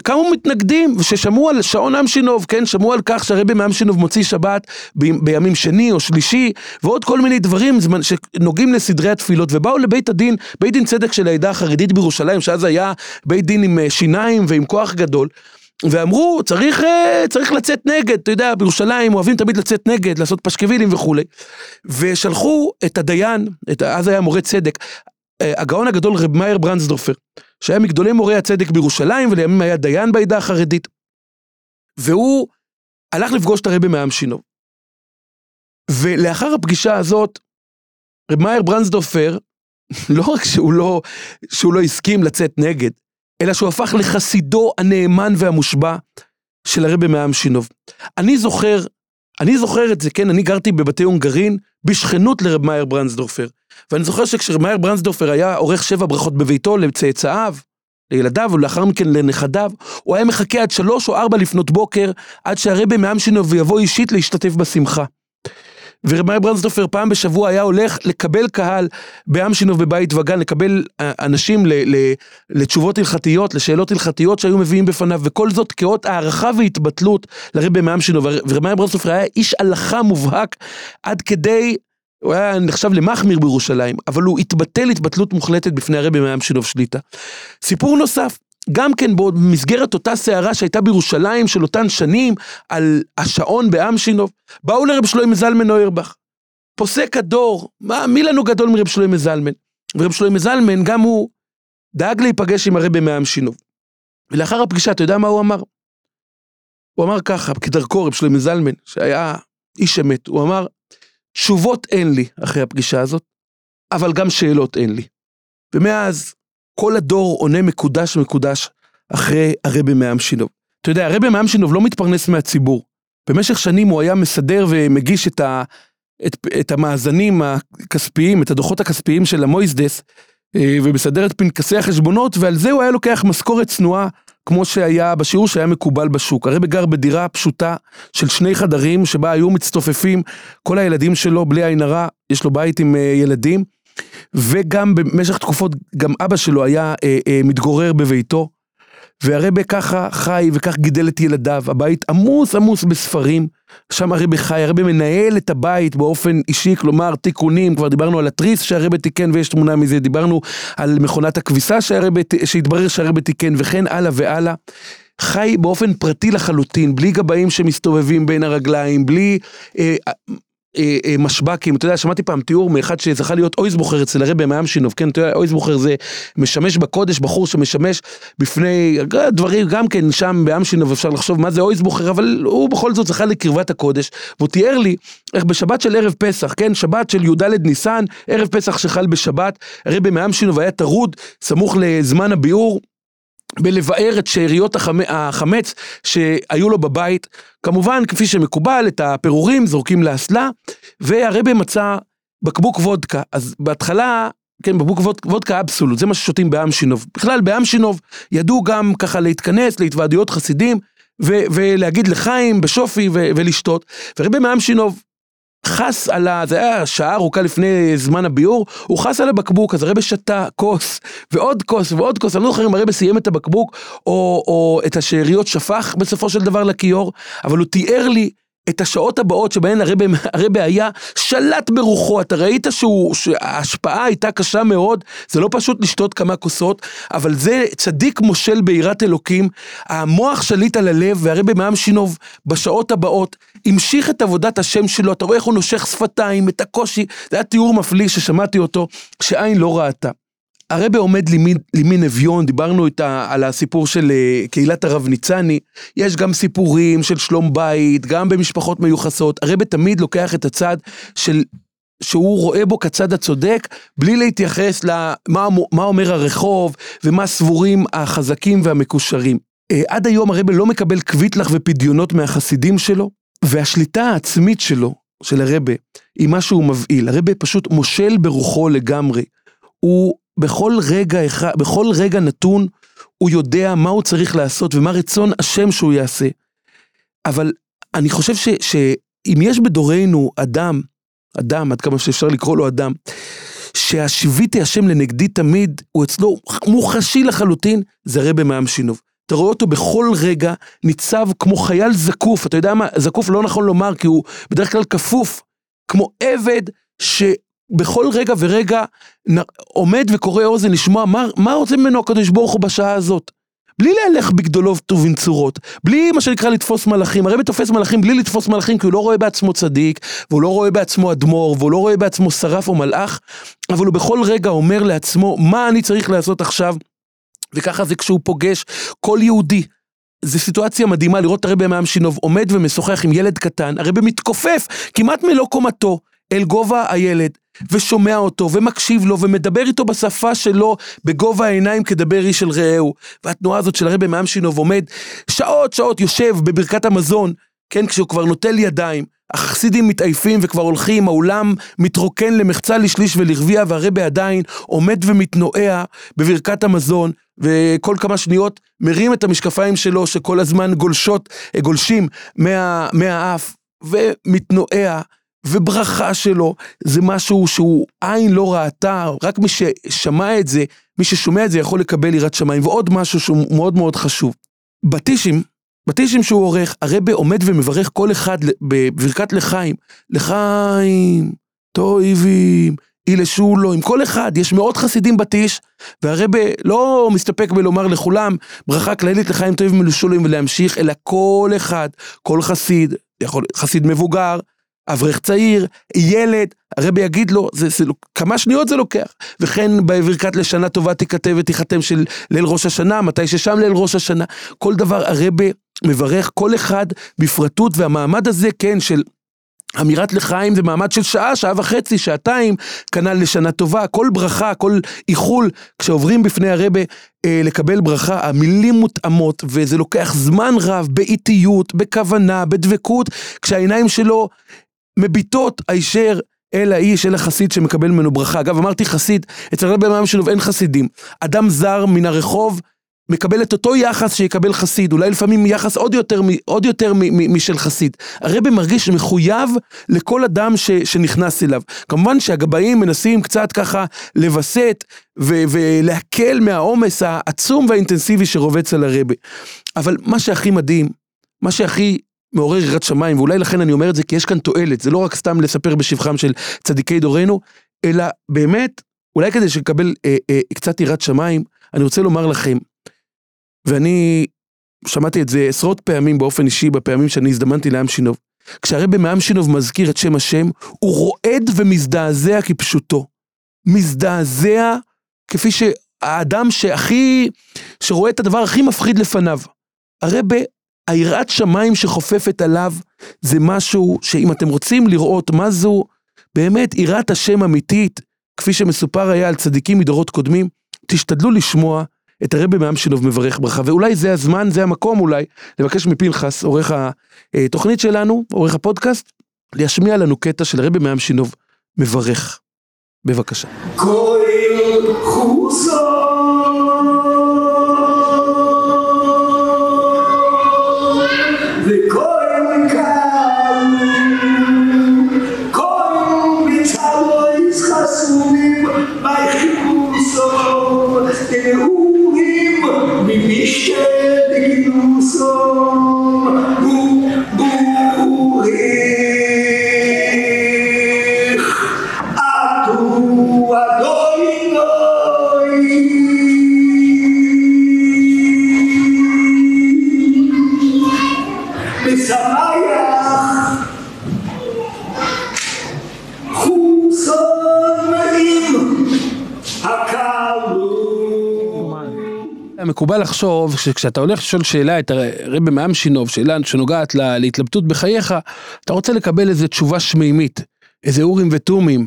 קמו מתנגדים ששמעו על שעון אמשינוב, כן, שמעו על כך שהרבי מאמשינוב מוציא שבת ב- בימים שני או שלישי, ועוד כל מיני דברים זמן, שנוגעים לסדרי התפילות, ובאו לבית הדין, בית דין צדק של העדה החרדית בירושלים, שאז היה בית דין עם אה, שיניים ועם כוח גדול. ואמרו, צריך, אה, צריך לצאת נגד, אתה יודע, בירושלים אוהבים תמיד לצאת נגד, לעשות פשקווילים וכולי. ושלחו את הדיין, את, אז היה מורה צדק, אה, הגאון הגדול רב מאיר ברנדסדורפר, שהיה מגדולי מורי הצדק בירושלים, ולימים היה דיין בעדה החרדית. והוא הלך לפגוש את הרבי מאמשינוב. ולאחר הפגישה הזאת, רב מאיר ברנדסדורפר, [LAUGHS] לא רק שהוא לא, שהוא לא הסכים לצאת נגד, אלא שהוא הפך לחסידו הנאמן והמושבע של הרבי מאמשינוב. אני זוכר, אני זוכר את זה, כן, אני גרתי בבתי הונגרין בשכנות לרב מאיר ברנסדורפר. ואני זוכר שכשרב מאיר ברנסדורפר היה עורך שבע ברכות בביתו לצאצאיו, לילדיו ולאחר מכן לנכדיו, הוא היה מחכה עד שלוש או ארבע לפנות בוקר, עד שהרבי מאמשינוב יבוא אישית להשתתף בשמחה. ורבי ברנסדופר פעם בשבוע היה הולך לקבל קהל באמשינוב בבית וגן, לקבל אה, אנשים ל, ל, לתשובות הלכתיות, לשאלות הלכתיות שהיו מביאים בפניו, וכל זאת כאות הערכה והתבטלות לרבי מאמשינוב. ורבי ברנסדופר היה איש הלכה מובהק עד כדי הוא היה נחשב למחמיר בירושלים, אבל הוא התבטל התבטלות מוחלטת בפני הרבי מאמשינוב שליטה. סיפור נוסף, גם כן במסגרת אותה סערה שהייתה בירושלים של אותן שנים, על השעון באמשינוב, באו לרב שלוימי זלמן אוירבך. פוסק הדור, מה, מי לנו גדול מרב שלוימי זלמן? ורב שלוימי זלמן, גם הוא דאג להיפגש עם הרבי מאמשינוב. ולאחר הפגישה, אתה יודע מה הוא אמר? הוא אמר ככה, כדרכו רב שלוימי זלמן, שהיה איש אמת, הוא אמר, תשובות אין לי אחרי הפגישה הזאת, אבל גם שאלות אין לי. ומאז כל הדור עונה מקודש מקודש אחרי הרבי מאמשינוב. אתה יודע, הרבי מאמשינוב לא מתפרנס מהציבור. במשך שנים הוא היה מסדר ומגיש את, ה, את, את המאזנים הכספיים, את הדוחות הכספיים של המויזדס, אה, ומסדר את פנקסי החשבונות, ועל זה הוא היה לוקח משכורת צנועה, כמו שהיה בשיעור שהיה מקובל בשוק. הרבי גר בדירה פשוטה של שני חדרים, שבה היו מצטופפים כל הילדים שלו, בלי עין הרע, יש לו בית עם אה, ילדים. וגם במשך תקופות, גם אבא שלו היה אה, אה, מתגורר בביתו, והרבה ככה חי וכך גידל את ילדיו, הבית עמוס עמוס בספרים, שם הרבה חי, הרבה מנהל את הבית באופן אישי, כלומר תיקונים, כבר דיברנו על התריס שהרבה תיקן ויש תמונה מזה, דיברנו על מכונת הכביסה שהרבה, שהתברר שהרבה תיקן וכן הלאה והלאה. חי באופן פרטי לחלוטין, בלי גבאים שמסתובבים בין הרגליים, בלי אה, אה, אה, משב"קים, אתה יודע, שמעתי פעם תיאור מאחד שזכה להיות אויזבוכר אצל הרבי מאמשינוב, כן, אתה יודע, אויזבוכר זה משמש בקודש, בחור שמשמש בפני דברים, גם כן שם באמשינוב אפשר לחשוב מה זה אויזבוכר, אבל הוא בכל זאת זכה לקרבת הקודש, והוא תיאר לי איך בשבת של ערב פסח, כן, שבת של י"ד ניסן, ערב פסח שחל בשבת, הרבי מאמשינוב היה טרוד, סמוך לזמן הביאור. בלבאר את שאריות החמץ שהיו לו בבית. כמובן, כפי שמקובל, את הפירורים זורקים לאסלה, והרבה מצא בקבוק וודקה. אז בהתחלה, כן, בקבוק וודקה אבסולוט, זה מה ששותים באמשינוב. בכלל, באמשינוב ידעו גם ככה להתכנס להתוועדויות חסידים, ו- ולהגיד לחיים בשופי ו- ולשתות. ורבי מאמשינוב חס על ה... זה היה שעה ארוכה לפני זמן הביאור, הוא חס על הבקבוק, אז הרבי שתה כוס, ועוד כוס, ועוד כוס, אני לא זוכר אם הרבי סיים את הבקבוק, או, או את השאריות שפך בסופו של דבר לכיור, אבל הוא תיאר לי את השעות הבאות שבהן הרבי היה שלט ברוחו, אתה ראית שההשפעה הייתה קשה מאוד, זה לא פשוט לשתות כמה כוסות, אבל זה צדיק מושל ביראת אלוקים, המוח שליט על הלב, והרבי מאמשינוב בשעות הבאות המשיך את עבודת השם שלו, אתה רואה איך הוא נושך שפתיים, את הקושי, זה היה תיאור מפליא ששמעתי אותו, שעין לא ראתה. הרבה עומד לימין אביון, דיברנו איתה על הסיפור של אה, קהילת הרב ניצני, יש גם סיפורים של שלום בית, גם במשפחות מיוחסות, הרבה תמיד לוקח את הצד של, שהוא רואה בו כצד הצודק, בלי להתייחס למה מה אומר הרחוב, ומה סבורים החזקים והמקושרים. אה, עד היום הרבה לא מקבל קוויטלח ופדיונות מהחסידים שלו, והשליטה העצמית שלו, של הרבה, היא משהו מבהיל. הרבה פשוט מושל ברוחו לגמרי. הוא בכל רגע, בכל רגע נתון, הוא יודע מה הוא צריך לעשות ומה רצון השם שהוא יעשה. אבל אני חושב ש, שאם יש בדורנו אדם, אדם, עד כמה שאפשר לקרוא לו אדם, שהשיביתי השם לנגדי תמיד, הוא אצלו מוחשי לחלוטין, זה רבי מעם שינוב. אתה רואה אותו בכל רגע ניצב כמו חייל זקוף, אתה יודע מה, זקוף לא נכון לומר כי הוא בדרך כלל כפוף, כמו עבד שבכל רגע ורגע עומד וקורא אוזן לשמוע מה, מה רוצה ממנו הקדוש ברוך הוא בשעה הזאת. בלי להלך בגדולות ובנצורות, בלי מה שנקרא לתפוס מלאכים, הרי תופס מלאכים בלי לתפוס מלאכים כי הוא לא רואה בעצמו צדיק, והוא לא רואה בעצמו אדמו"ר, והוא לא רואה בעצמו שרף או מלאך, אבל הוא בכל רגע אומר לעצמו, מה אני צריך לעשות עכשיו וככה זה כשהוא פוגש כל יהודי. זו סיטואציה מדהימה לראות את הרבי מהמשינוב עומד ומשוחח עם ילד קטן, הרבי מתכופף כמעט מלוא קומתו אל גובה הילד, ושומע אותו, ומקשיב לו, ומדבר איתו בשפה שלו, בגובה העיניים כדבר איש אל רעהו. והתנועה הזאת של הרבי מהמשינוב עומד שעות שעות יושב בברכת המזון, כן, כשהוא כבר נוטל ידיים, החסידים מתעייפים וכבר הולכים, האולם מתרוקן למחצה לשליש ולרביע, והרבי עדיין עומד ומתנועע בברכת המזון, וכל כמה שניות מרים את המשקפיים שלו שכל הזמן גולשות, גולשים מה, מהאף, ומתנועע, וברכה שלו זה משהו שהוא עין לא ראתה, רק מי ששמע את זה, מי ששומע את זה יכול לקבל יראת שמיים. ועוד משהו שהוא מאוד מאוד חשוב. בטישים, בטישים שהוא עורך, הרבה עומד ומברך כל אחד בברכת לחיים. לחיים, טויבים, אילשולו, עם כל אחד, יש מאות חסידים בטיש, והרבה לא מסתפק בלומר לכולם ברכה כללית לחיים טובים ולשולים ולהמשיך, אלא כל אחד, כל חסיד, יכול, חסיד מבוגר, אברך צעיר, ילד, הרבי יגיד לו, זה, זה, כמה שניות זה לוקח. וכן בברכת לשנה טובה תיכתב ותיחתם של ליל ראש השנה, מתי ששם ליל ראש השנה. כל דבר הרבי מברך כל אחד בפרטות, והמעמד הזה, כן, של אמירת לחיים זה מעמד של שעה, שעה וחצי, שעתיים, כנ"ל לשנה טובה, כל ברכה, כל איחול, כשעוברים בפני הרבה אה, לקבל ברכה, המילים מותאמות, וזה לוקח זמן רב, באיטיות, בכוונה, בדבקות, כשהעיניים שלו מביטות הישר אל האיש, אל החסיד שמקבל ממנו ברכה. אגב, אמרתי חסיד, אצל רבי המאם שלו אין חסידים. אדם זר מן הרחוב, מקבל את אותו יחס שיקבל חסיד, אולי לפעמים יחס עוד יותר, עוד יותר משל חסיד. הרבי מרגיש מחויב לכל אדם ש, שנכנס אליו. כמובן שהגבאים מנסים קצת ככה לווסת ולהקל מהעומס העצום והאינטנסיבי שרובץ על הרבי. אבל מה שהכי מדהים, מה שהכי מעורר יראת שמיים, ואולי לכן אני אומר את זה כי יש כאן תועלת, זה לא רק סתם לספר בשבחם של צדיקי דורנו, אלא באמת, אולי כדי שנקבל אה, אה, קצת יראת שמיים, אני רוצה לומר לכם, ואני שמעתי את זה עשרות פעמים באופן אישי, בפעמים שאני הזדמנתי לעם שינוב. כשהרבי מעם שינוב מזכיר את שם השם, הוא רועד ומזדעזע כפשוטו. מזדעזע כפי שהאדם שהכי, שרואה את הדבר הכי מפחיד לפניו. הרבי, היראת שמיים שחופפת עליו, זה משהו שאם אתם רוצים לראות מה זו באמת יראת השם אמיתית, כפי שמסופר היה על צדיקים מדורות קודמים, תשתדלו לשמוע את הרבי מאמשינוב מברך ברכה, ואולי זה הזמן, זה המקום אולי, לבקש מפנחס, עורך התוכנית שלנו, עורך הפודקאסט, להשמיע לנו קטע של הרבי מאמשינוב מברך. בבקשה. כל חוסר לחשוב שכשאתה הולך לשאול שאלה את הרבי מאמשינוב, שאלה שנוגעת לה- להתלבטות בחייך, אתה רוצה לקבל איזו תשובה שמימית, איזה אורים ותומים,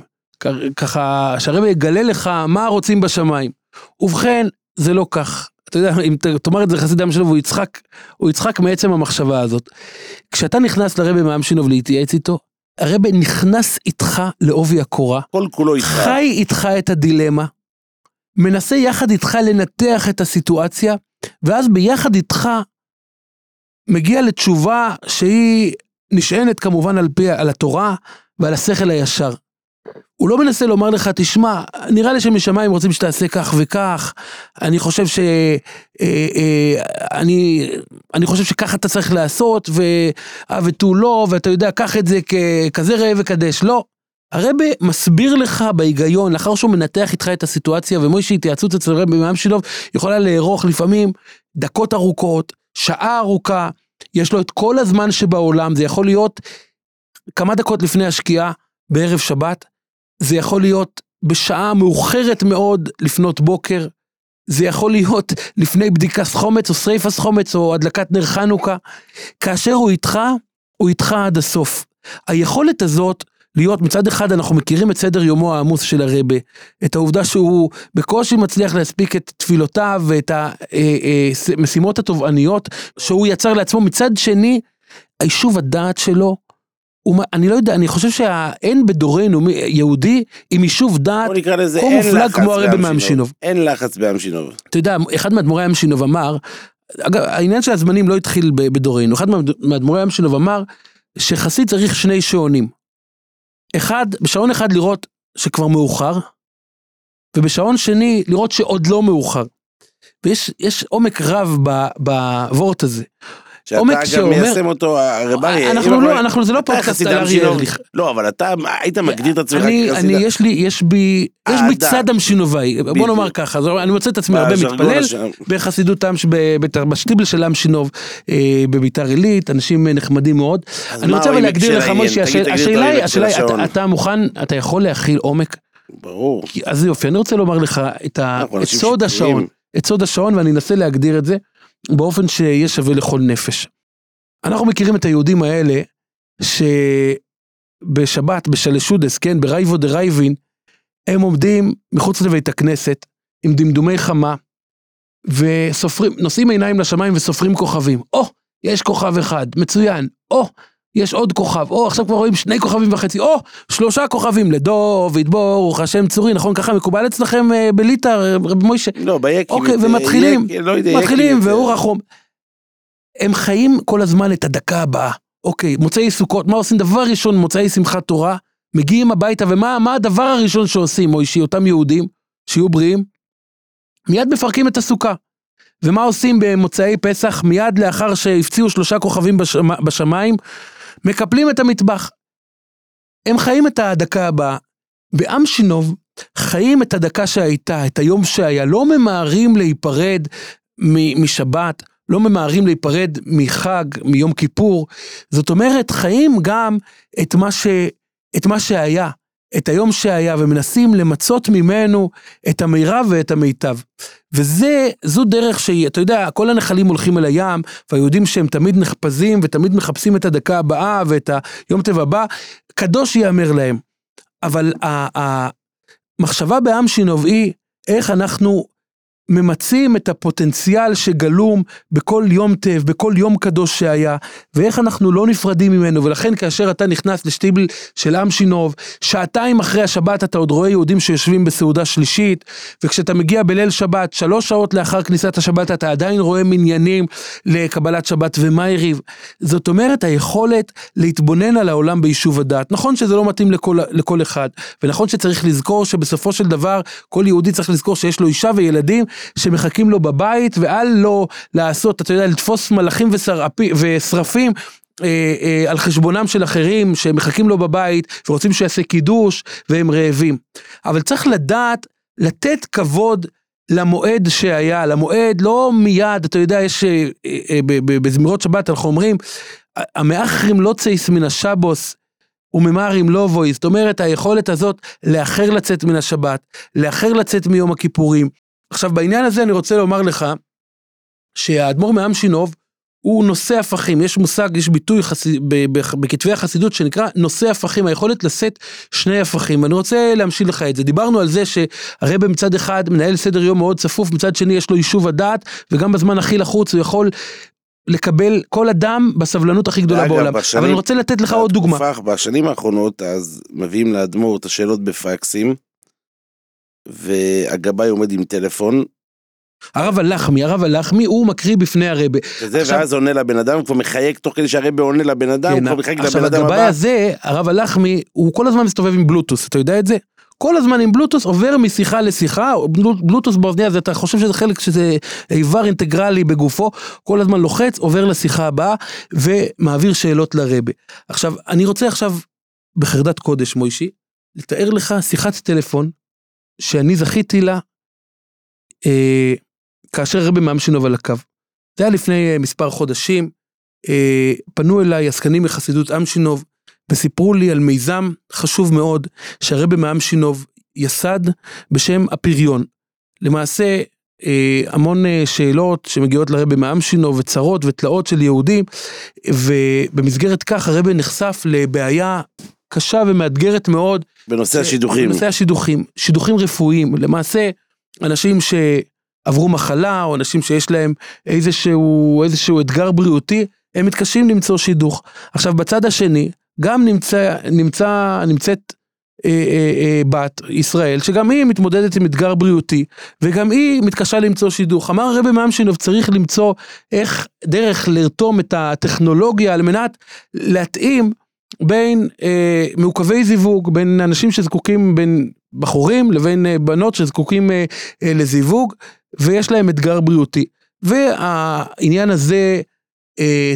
ככה שהרבי יגלה לך מה רוצים בשמיים. ובכן, זה לא כך. אתה יודע, אם תאמר את זה לחסיד אמשינוב, הוא יצחק, הוא יצחק מעצם המחשבה הזאת. כשאתה נכנס לרבי מאמשינוב להתייעץ איתו, הרבי נכנס איתך לעובי הקורה, כל כולו איתך. חי איתך את הדילמה, מנסה יחד איתך לנתח את הסיטואציה, ואז ביחד איתך מגיע לתשובה שהיא נשענת כמובן על פי, על התורה ועל השכל הישר. הוא לא מנסה לומר לך, תשמע, נראה לי שמשמיים רוצים שתעשה כך וכך, אני חושב ש... אה, אה, אני, אני חושב שככה אתה צריך לעשות, והא ותו לא, ואתה יודע, קח את זה ככזה ראה וקדש. לא. הרבי מסביר לך בהיגיון, לאחר שהוא מנתח איתך את הסיטואציה, ומוישה התייעצות אצל רבי מאמשילוב יכולה לארוך לפעמים דקות ארוכות, שעה ארוכה, יש לו את כל הזמן שבעולם, זה יכול להיות כמה דקות לפני השקיעה בערב שבת, זה יכול להיות בשעה מאוחרת מאוד לפנות בוקר, זה יכול להיות [LAUGHS] לפני בדיקת חומץ או שריפס חומץ או הדלקת נר חנוכה. כאשר הוא איתך, הוא איתך עד הסוף. היכולת הזאת להיות, מצד אחד אנחנו מכירים את סדר יומו העמוס של הרבה, את העובדה שהוא בקושי מצליח להספיק את תפילותיו ואת המשימות התובעניות שהוא יצר לעצמו, מצד שני, היישוב הדעת שלו, הוא, אני לא יודע, אני חושב שאין בדורנו יהודי עם יישוב דעת אין מופלג כמו הרבי באמשינוב. מאמשינוב. אין לחץ באמשינוב. אתה יודע, אחד מאדמו"רי המשינוב אמר, אגב, העניין של הזמנים לא התחיל בדורנו, אחד מאד- מאדמו"רי המשינוב אמר שחסיד צריך שני שעונים. אחד, בשעון אחד לראות שכבר מאוחר, ובשעון שני לראות שעוד לא מאוחר. ויש יש עומק רב בוורט הזה. שאתה גם מיישם אותו, הרב אריה. אנחנו לא, אנחנו, זה לא פודקאסט על אריה. ארליך. לא, אבל אתה היית מגדיר את עצמך אני, כחסיד. אני, יש לי, יש בי, יש בי. צד המשינובאי, בוא. נאמר ככה, אני מוצא את עצמי הרבה בז'רגון מתפלל. בחסידות עם, בשטיבל של אמשינוב אה, בביתר עילית, אנשים אה, נחמדים מאוד. אני רוצה אבל להגדיר לך, את השאלה היא, השאלה היא. אתה- מוכן, אתה יכול להכיל עומק? ברור. אז יופי, אני רוצה לומר לך את סוד. השעון, את סוד השעון, ואני אנסה להגדיר את זה באופן שיהיה שווה לכל נפש. אנחנו מכירים את היהודים האלה, שבשבת, בשלשודס, כן, ברייבו דה רייבין, הם עומדים מחוץ לבית הכנסת עם דמדומי חמה, וסופרים, נושאים עיניים לשמיים וסופרים כוכבים. או, יש כוכב אחד, מצוין. או, יש עוד כוכב. או, עכשיו כבר רואים שני כוכבים וחצי. או, שלושה כוכבים לדוד, ברוך השם צורי, נכון? ככה מקובל אצלכם אה, בליטא, רב מוישה? לא, ביקים. אוקיי, יותר, ומתחילים, יק- לא יודע, מתחילים, והוא. רחום. הם חיים כל הזמן את הדקה הבאה. אוקיי, מוצאי סוכות, מה עושים? דבר ראשון, מוצאי שמחת תורה, מגיעים הביתה, ומה מה הדבר הראשון שעושים, מוישי, אותם יהודים, שיהיו בריאים? מיד מפרקים את הסוכה. ומה עושים במוצאי פסח? מיד לאחר שהפציעו שלושה כוכבים בשמ... בשמיים, מקפלים את המטבח. הם חיים את הדקה הבאה. בעם שינוב חיים את הדקה שהייתה, את היום שהיה, לא ממהרים להיפרד משבת, לא ממהרים להיפרד מחג, מיום כיפור. זאת אומרת, חיים גם את מה, ש... את מה שהיה, את היום שהיה, ומנסים למצות ממנו את המירב ואת המיטב. וזה, זו דרך שהיא, אתה יודע, כל הנחלים הולכים אל הים, והיהודים שהם תמיד נחפזים ותמיד מחפשים את הדקה הבאה ואת היום טבע הבא, קדוש ייאמר להם. אבל המחשבה בעם שינוב היא איך אנחנו ממצים את הפוטנציאל שגלום בכל יום טב, בכל יום קדוש שהיה, ואיך אנחנו לא נפרדים ממנו, ולכן כאשר אתה נכנס לשטיבל של עם שינוב, שעתיים אחרי השבת אתה עוד רואה יהודים שיושבים בסעודה שלישית, וכשאתה מגיע בליל שבת, שלוש שעות לאחר כניסת השבת, אתה עדיין רואה מניינים לקבלת שבת ומייריב. זאת אומרת, היכולת להתבונן על העולם ביישוב הדעת. נכון שזה לא מתאים לכל, לכל אחד, ונכון שצריך לזכור שבסופו של דבר, כל יהודי צריך לזכור שיש לו אישה וילדים שמחכים לו בבית, ואל לו לעשות, אתה יודע, לתפוס מלאכים ושרפי- ושרפים. אה, אה, על חשבונם של אחרים שמחכים לו בבית ורוצים שיעשה קידוש והם רעבים. אבל צריך לדעת לתת כבוד למועד שהיה, למועד לא מיד, אתה יודע, יש אה, בזמירות שבת אנחנו אומרים, המאחרים לא צייס מן השבוס וממהרים לא בוי, זאת אומרת היכולת הזאת לאחר לצאת מן השבת, לאחר לצאת מיום הכיפורים. עכשיו בעניין הזה אני רוצה לומר לך, שהאדמו"ר מאמשינוב הוא נושא הפכים, יש מושג, יש ביטוי חסי, ב, ב, בכתבי החסידות שנקרא נושא הפכים, היכולת לשאת שני הפכים. אני רוצה להמשיל לך את זה. דיברנו על זה שהרבה מצד אחד מנהל סדר יום מאוד צפוף, מצד שני יש לו יישוב הדעת, וגם בזמן הכי לחוץ הוא יכול לקבל כל אדם בסבלנות הכי גדולה ואגב, בעולם. בשנים- אבל אני רוצה לתת לך עוד דוגמה. בשנים האחרונות אז מביאים לאדמו"ר את השאלות בפקסים, והגבאי עומד עם טלפון, הרב הלחמי, הרב הלחמי, הוא מקריא בפני הרבה. וזה, עכשיו- ואז עונה לבן אדם, כבר מחייג תוך כדי שהרבה עונה לבן אדם, כן, כבר מחייג עכשיו לבן אדם הגבאי הבא. הזה, הרב הלחמי, הוא כל הזמן מסתובב עם בלוטוס, אתה יודע את זה? כל הזמן עם בלוטוס עובר משיחה לשיחה, בלו- בלוטוס באוזניה, זה אתה חושב שזה חלק שזה איבר אינטגרלי בגופו, כל הזמן לוחץ, עובר לשיחה הבאה ומעביר שאלות לרבה. עכשיו, אני רוצה עכשיו, בחרדת קודש, מוישי, לתאר לך שיחת טלפון שאני זכיתי לה אה, כאשר רבי מאמשינוב על הקו. זה היה לפני אה, מספר חודשים, אה, פנו אליי עסקנים מחסידות אמשינוב וסיפרו לי על מיזם חשוב מאוד שהרבי מאמשינוב יסד בשם הפריון. למעשה אה, המון אה, שאלות שמגיעות לרבי מאמשינוב וצרות ותלאות של יהודים ובמסגרת כך הרבי נחשף לבעיה קשה ומאתגרת מאוד בנושא השידוכים. בנושא השידוכים, שידוכים רפואיים, למעשה אנשים שעברו מחלה או אנשים שיש להם איזשהו, איזשהו אתגר בריאותי, הם מתקשים למצוא שידוך. עכשיו בצד השני, גם נמצא, נמצא, נמצאת אה, אה, אה, בת ישראל, שגם היא מתמודדת עם אתגר בריאותי, וגם היא מתקשה למצוא שידוך. אמר הרבי מאמשינוב צריך למצוא איך, דרך לרתום את הטכנולוגיה על מנת להתאים בין אה, מעוכבי זיווג, בין אנשים שזקוקים, בין בחורים לבין אה, בנות שזקוקים אה, אה, לזיווג, ויש להם אתגר בריאותי. והעניין הזה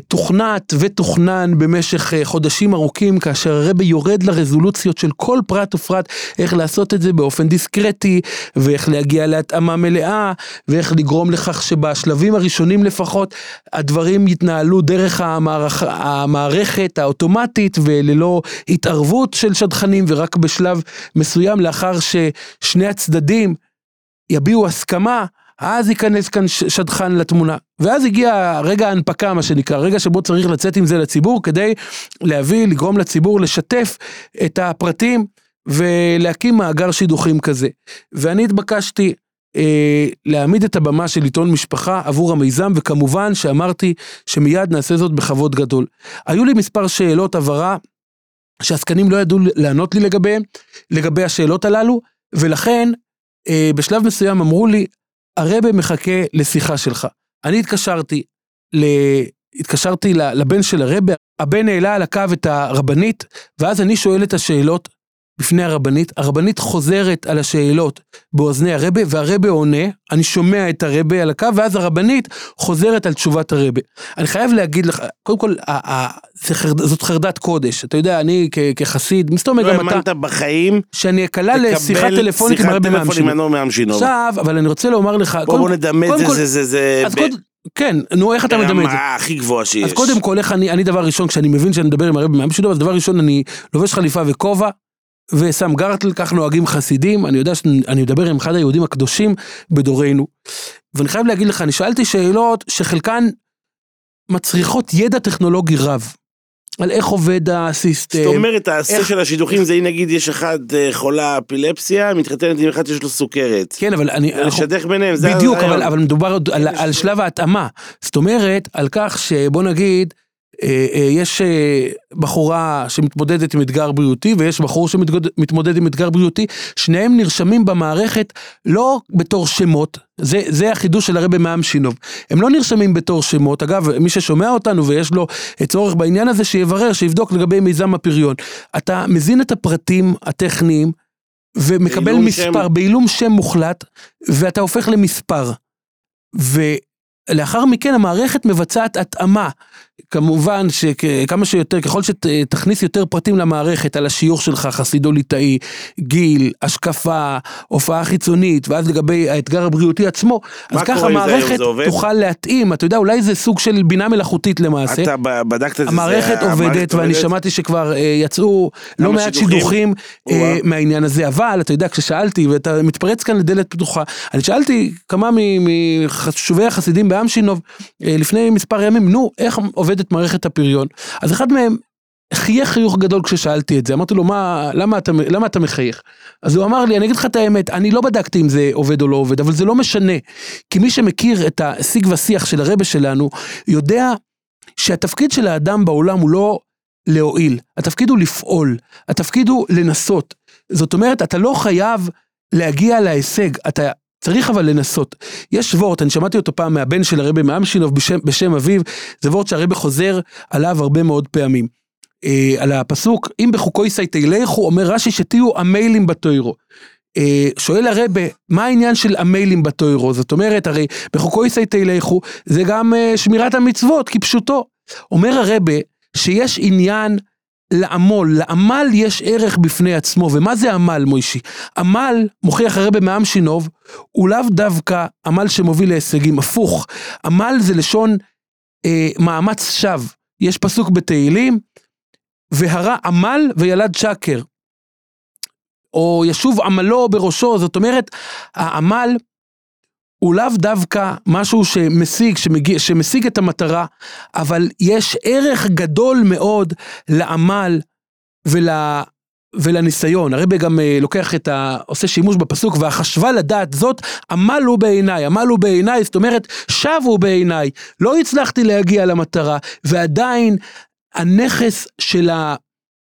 תוכנת ותוכנן במשך אה, חודשים ארוכים, כאשר הרבי יורד לרזולוציות של כל פרט ופרט, איך לעשות את זה באופן דיסקרטי, ואיך להגיע להתאמה מלאה, ואיך לגרום לכך שבשלבים הראשונים לפחות, הדברים יתנהלו דרך המערכ... המערכת האוטומטית וללא התערבות של שדכנים, ורק בשלב מסוים לאחר ששני הצדדים יביעו הסכמה, אז ייכנס כאן שדכן לתמונה. ואז הגיע רגע ההנפקה, מה שנקרא, רגע שבו צריך לצאת עם זה לציבור, כדי להביא, לגרום לציבור לשתף את הפרטים ולהקים מאגר שידוכים כזה. ואני התבקשתי אה, להעמיד את הבמה של עיתון משפחה עבור המיזם, וכמובן שאמרתי שמיד נעשה זאת בכבוד גדול. היו לי מספר שאלות הבהרה שעסקנים לא ידעו לענות לי לגביהם, לגבי השאלות הללו, ולכן אה, בשלב מסוים אמרו לי, הרבה מחכה לשיחה שלך. אני התקשרתי, ל... התקשרתי לבן של הרבה, הבן העלה על הקו את הרבנית, ואז אני שואל את השאלות בפני הרבנית, הרבנית חוזרת על השאלות באוזני הרבה, והרבה עונה, אני שומע את הרבה על הקו, ואז הרבנית חוזרת על תשובת הרבה. אני חייב להגיד לך, קודם כל, ה- ה- זה חרד, זאת חרדת קודש, אתה יודע, אני כ- כחסיד, מסתובב לא גם אתה, האמנת בחיים, שאני אקלה לשיחת לקבל טלפונית עם הרבה מאמשינוב. עכשיו, אבל אני רוצה לומר לך, בוא בוא נדמה את זה, זה, זה, זה, קודם, כן, נו, איך אתה מדמה את זה? ברמה הכי גבוהה שיש. אז קודם כל, איך אני, אני דבר ראשון, כשאני מבין שאני מדבר עם הרבי מאמשינוב, אז דבר ראשון, אני לובש חליפה וכובע, ושם גרטל, כך נוהגים חסידים, אני יודע שאני מדבר עם אחד היהודים הקדושים בדורנו. ואני חייב להגיד לך, אני שאלתי שאלות שחלקן מצריכות ידע טכנולוגי רב. על איך עובד הסיסטם. זאת אומרת, העשה איך- של השידוכים זה אם נגיד יש אחד אה, חולה אפילפסיה, מתחתנת עם אחד שיש לו סוכרת. כן, אבל אני... אנחנו- לשדך ביניהם, זה בדיוק. אבל, אבל מדובר על, על שלב ההתאמה. זאת אומרת, על כך שבוא נגיד, יש אה, בחורה שמתמודדת עם אתגר בריאותי ויש בחור שמתמודד עם אתגר בריאותי, שניהם נרשמים במערכת לא בתור שמות, זה, זה החידוש של הרבי מאמשינוב. הם לא נרשמים בתור שמות, אגב, מי ששומע אותנו ויש לו צורך בעניין הזה, שיברר, שיבדוק לגבי מיזם הפריון. אתה מזין את הפרטים הטכניים ומקבל מספר, שם. בעילום שם מוחלט, ואתה הופך למספר. ולאחר מכן המערכת מבצעת התאמה. כמובן שכמה שיותר, ככל שתכניס יותר פרטים למערכת על השיוך שלך, חסידו ליטאי, גיל, השקפה, הופעה חיצונית, ואז לגבי האתגר הבריאותי עצמו, אז ככה? המערכת? תוכל להתאים, אתה יודע, אולי זה סוג של בינה מלאכותית למעשה. אתה בדקת את זה, המערכת זה- עובדת, ואני עובדת? שמעתי שכבר אה, יצאו לא מעט שידוכים? אה. מהעניין הזה, אבל אתה יודע, כששאלתי, ואתה מתפרץ כאן לדלת פתוחה, אני שאלתי כמה מחשובי החסידים באמשינוב אה, לפני מספר ימים, נו, איך עובדת מערכת הפריון? אז אחד מהם חייך חיוך גדול כששאלתי את זה, אמרתי לו, מה, למה אתה, למה אתה מחייך? אז הוא אמר לי, אני אגיד לך את האמת, אני לא בדקתי אם זה עובד או לא עובד, אבל זה לא משנה. כי מי שמכיר את השיג ושיח של הרבה שלנו, יודע שהתפקיד של האדם בעולם הוא לא להועיל, התפקיד הוא לפעול, התפקיד הוא לנסות. זאת אומרת, אתה לא חייב להגיע להישג, אתה צריך אבל לנסות. יש וורט, אני שמעתי אותו פעם מהבן של הרבי מאמשינוב בשם, בשם אביו, זה וורט שהרבי חוזר עליו הרבה מאוד פעמים. אה, על הפסוק, אם בחוקו ישי תלכו, אומר רש"י שתהיו המיילים בתוירו. אה, שואל הרבה, מה העניין של המיילים בתוירו? זאת אומרת, הרי בחוקו ישי תלכו, זה גם אה, שמירת המצוות, כפשוטו. אומר הרבה, שיש עניין לעמול, לעמל יש ערך בפני עצמו, ומה זה עמל מוישי? עמל, מוכיח הרבה מעם שינוב, הוא לאו דווקא עמל שמוביל להישגים, הפוך, עמל זה לשון אה, מאמץ שווא. יש פסוק בתהילים, והרה עמל וילד שקר. או ישוב עמלו בראשו, זאת אומרת, העמל הוא לאו דווקא משהו שמשיג, שמגיע, שמשיג את המטרה, אבל יש ערך גדול מאוד לעמל ול, ולניסיון. הרבי גם אה, לוקח את ה... עושה שימוש בפסוק, והחשבה לדעת זאת, עמל הוא בעיניי, עמל הוא בעיניי, זאת אומרת, שב הוא בעיניי, לא הצלחתי להגיע למטרה, ועדיין הנכס של ה...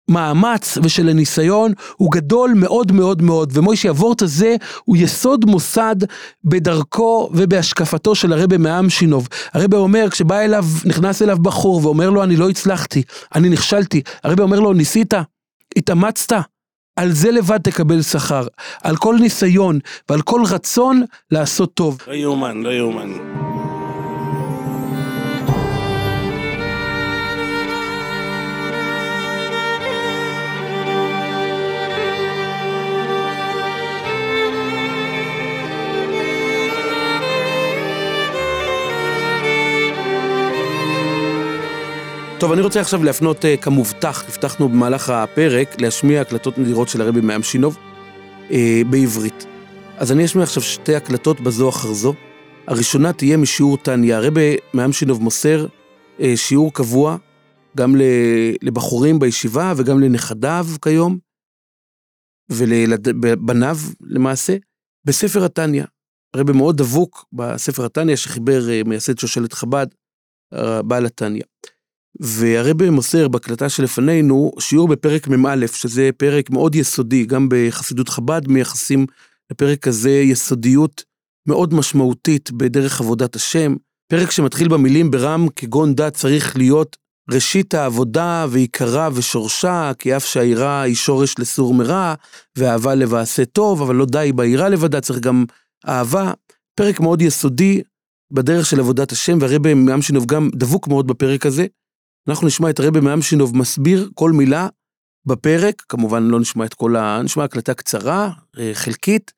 מאמץ ושל הניסיון הוא גדול מאוד מאוד מאוד, ומוישי הוורט הזה הוא יסוד מוסד בדרכו ובהשקפתו של הרבה מעם שינוב. הרבה אומר, כשבא אליו, נכנס אליו בחור ואומר לו, אני לא הצלחתי, אני נכשלתי, הרבה אומר לו, ניסית, התאמצת, על זה לבד תקבל שכר, על כל ניסיון ועל כל רצון לעשות טוב. לא יאומן, לא יאומן. טוב, אני רוצה עכשיו להפנות uh, כמובטח, הבטחנו במהלך הפרק, להשמיע הקלטות נדירות של הרבי מאמשינוב uh, בעברית. אז אני אשמיע עכשיו שתי הקלטות בזו אחר זו. הראשונה תהיה משיעור טניה. הרבי מאמשינוב מוסר uh, שיעור קבוע גם לבחורים בישיבה וגם לנכדיו כיום, ולבניו למעשה, בספר התניא. הרבי מאוד דבוק בספר התניא שחיבר uh, מייסד שושלת חב"ד, בעל התניא. והרבי מוסר בהקלטה שלפנינו שיעור בפרק מ"א, שזה פרק מאוד יסודי, גם בחסידות חב"ד מייחסים לפרק הזה יסודיות מאוד משמעותית בדרך עבודת השם. פרק שמתחיל במילים ברם כגון דת צריך להיות ראשית העבודה ועיקרה ושורשה, כי אף שהיראה היא שורש לסור מרע, ואהבה לבעשה טוב, אבל לא די ביראה לבדה, צריך גם אהבה. פרק מאוד יסודי בדרך של עבודת השם, והרבי מאמשינוב גם דבוק מאוד בפרק הזה. אנחנו נשמע את הרבי מאמשינוב מסביר כל מילה בפרק, כמובן לא נשמע את כל ה... נשמע הקלטה קצרה, אה, חלקית,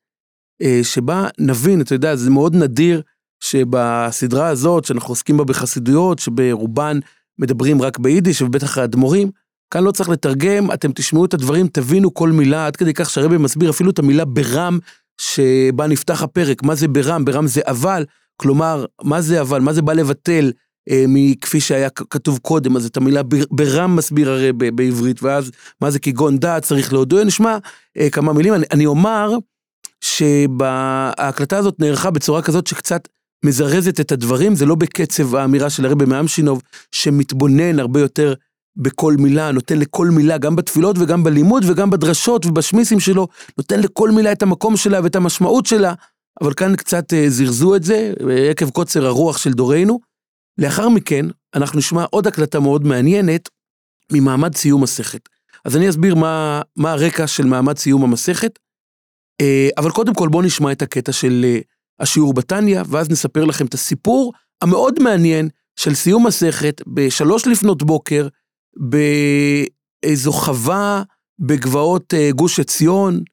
אה, שבה נבין, אתה יודע, זה מאוד נדיר שבסדרה הזאת, שאנחנו עוסקים בה בחסידויות, שברובן מדברים רק ביידיש, ובטח האדמו"רים, כאן לא צריך לתרגם, אתם תשמעו את הדברים, תבינו כל מילה, עד כדי כך שהרבי מסביר אפילו את המילה ברם, שבה נפתח הפרק, מה זה ברם? ברם זה אבל, כלומר, מה זה אבל? מה זה בא לבטל? אה, מכפי שהיה כתוב קודם, אז את המילה ברם מסביר הרי בעברית, ואז מה זה כגון דעת צריך להודות, נשמע אה, כמה מילים. אני, אני אומר שההקלטה הזאת נערכה בצורה כזאת שקצת מזרזת את הדברים, זה לא בקצב האמירה של הרבי מאמשינוב, שמתבונן הרבה יותר בכל מילה, נותן לכל מילה, גם בתפילות וגם בלימוד וגם בדרשות ובשמיסים שלו, נותן לכל מילה את המקום שלה ואת המשמעות שלה, אבל כאן קצת אה, זירזו את זה, עקב קוצר הרוח של דורנו. לאחר מכן, אנחנו נשמע עוד הקלטה מאוד מעניינת ממעמד סיום מסכת. אז אני אסביר מה, מה הרקע של מעמד סיום המסכת, אה, אבל קודם כל בואו נשמע את הקטע של אה, השיעור בתניא, ואז נספר לכם את הסיפור המאוד מעניין של סיום מסכת בשלוש לפנות בוקר, באיזו חווה בגבעות אה, גוש עציון,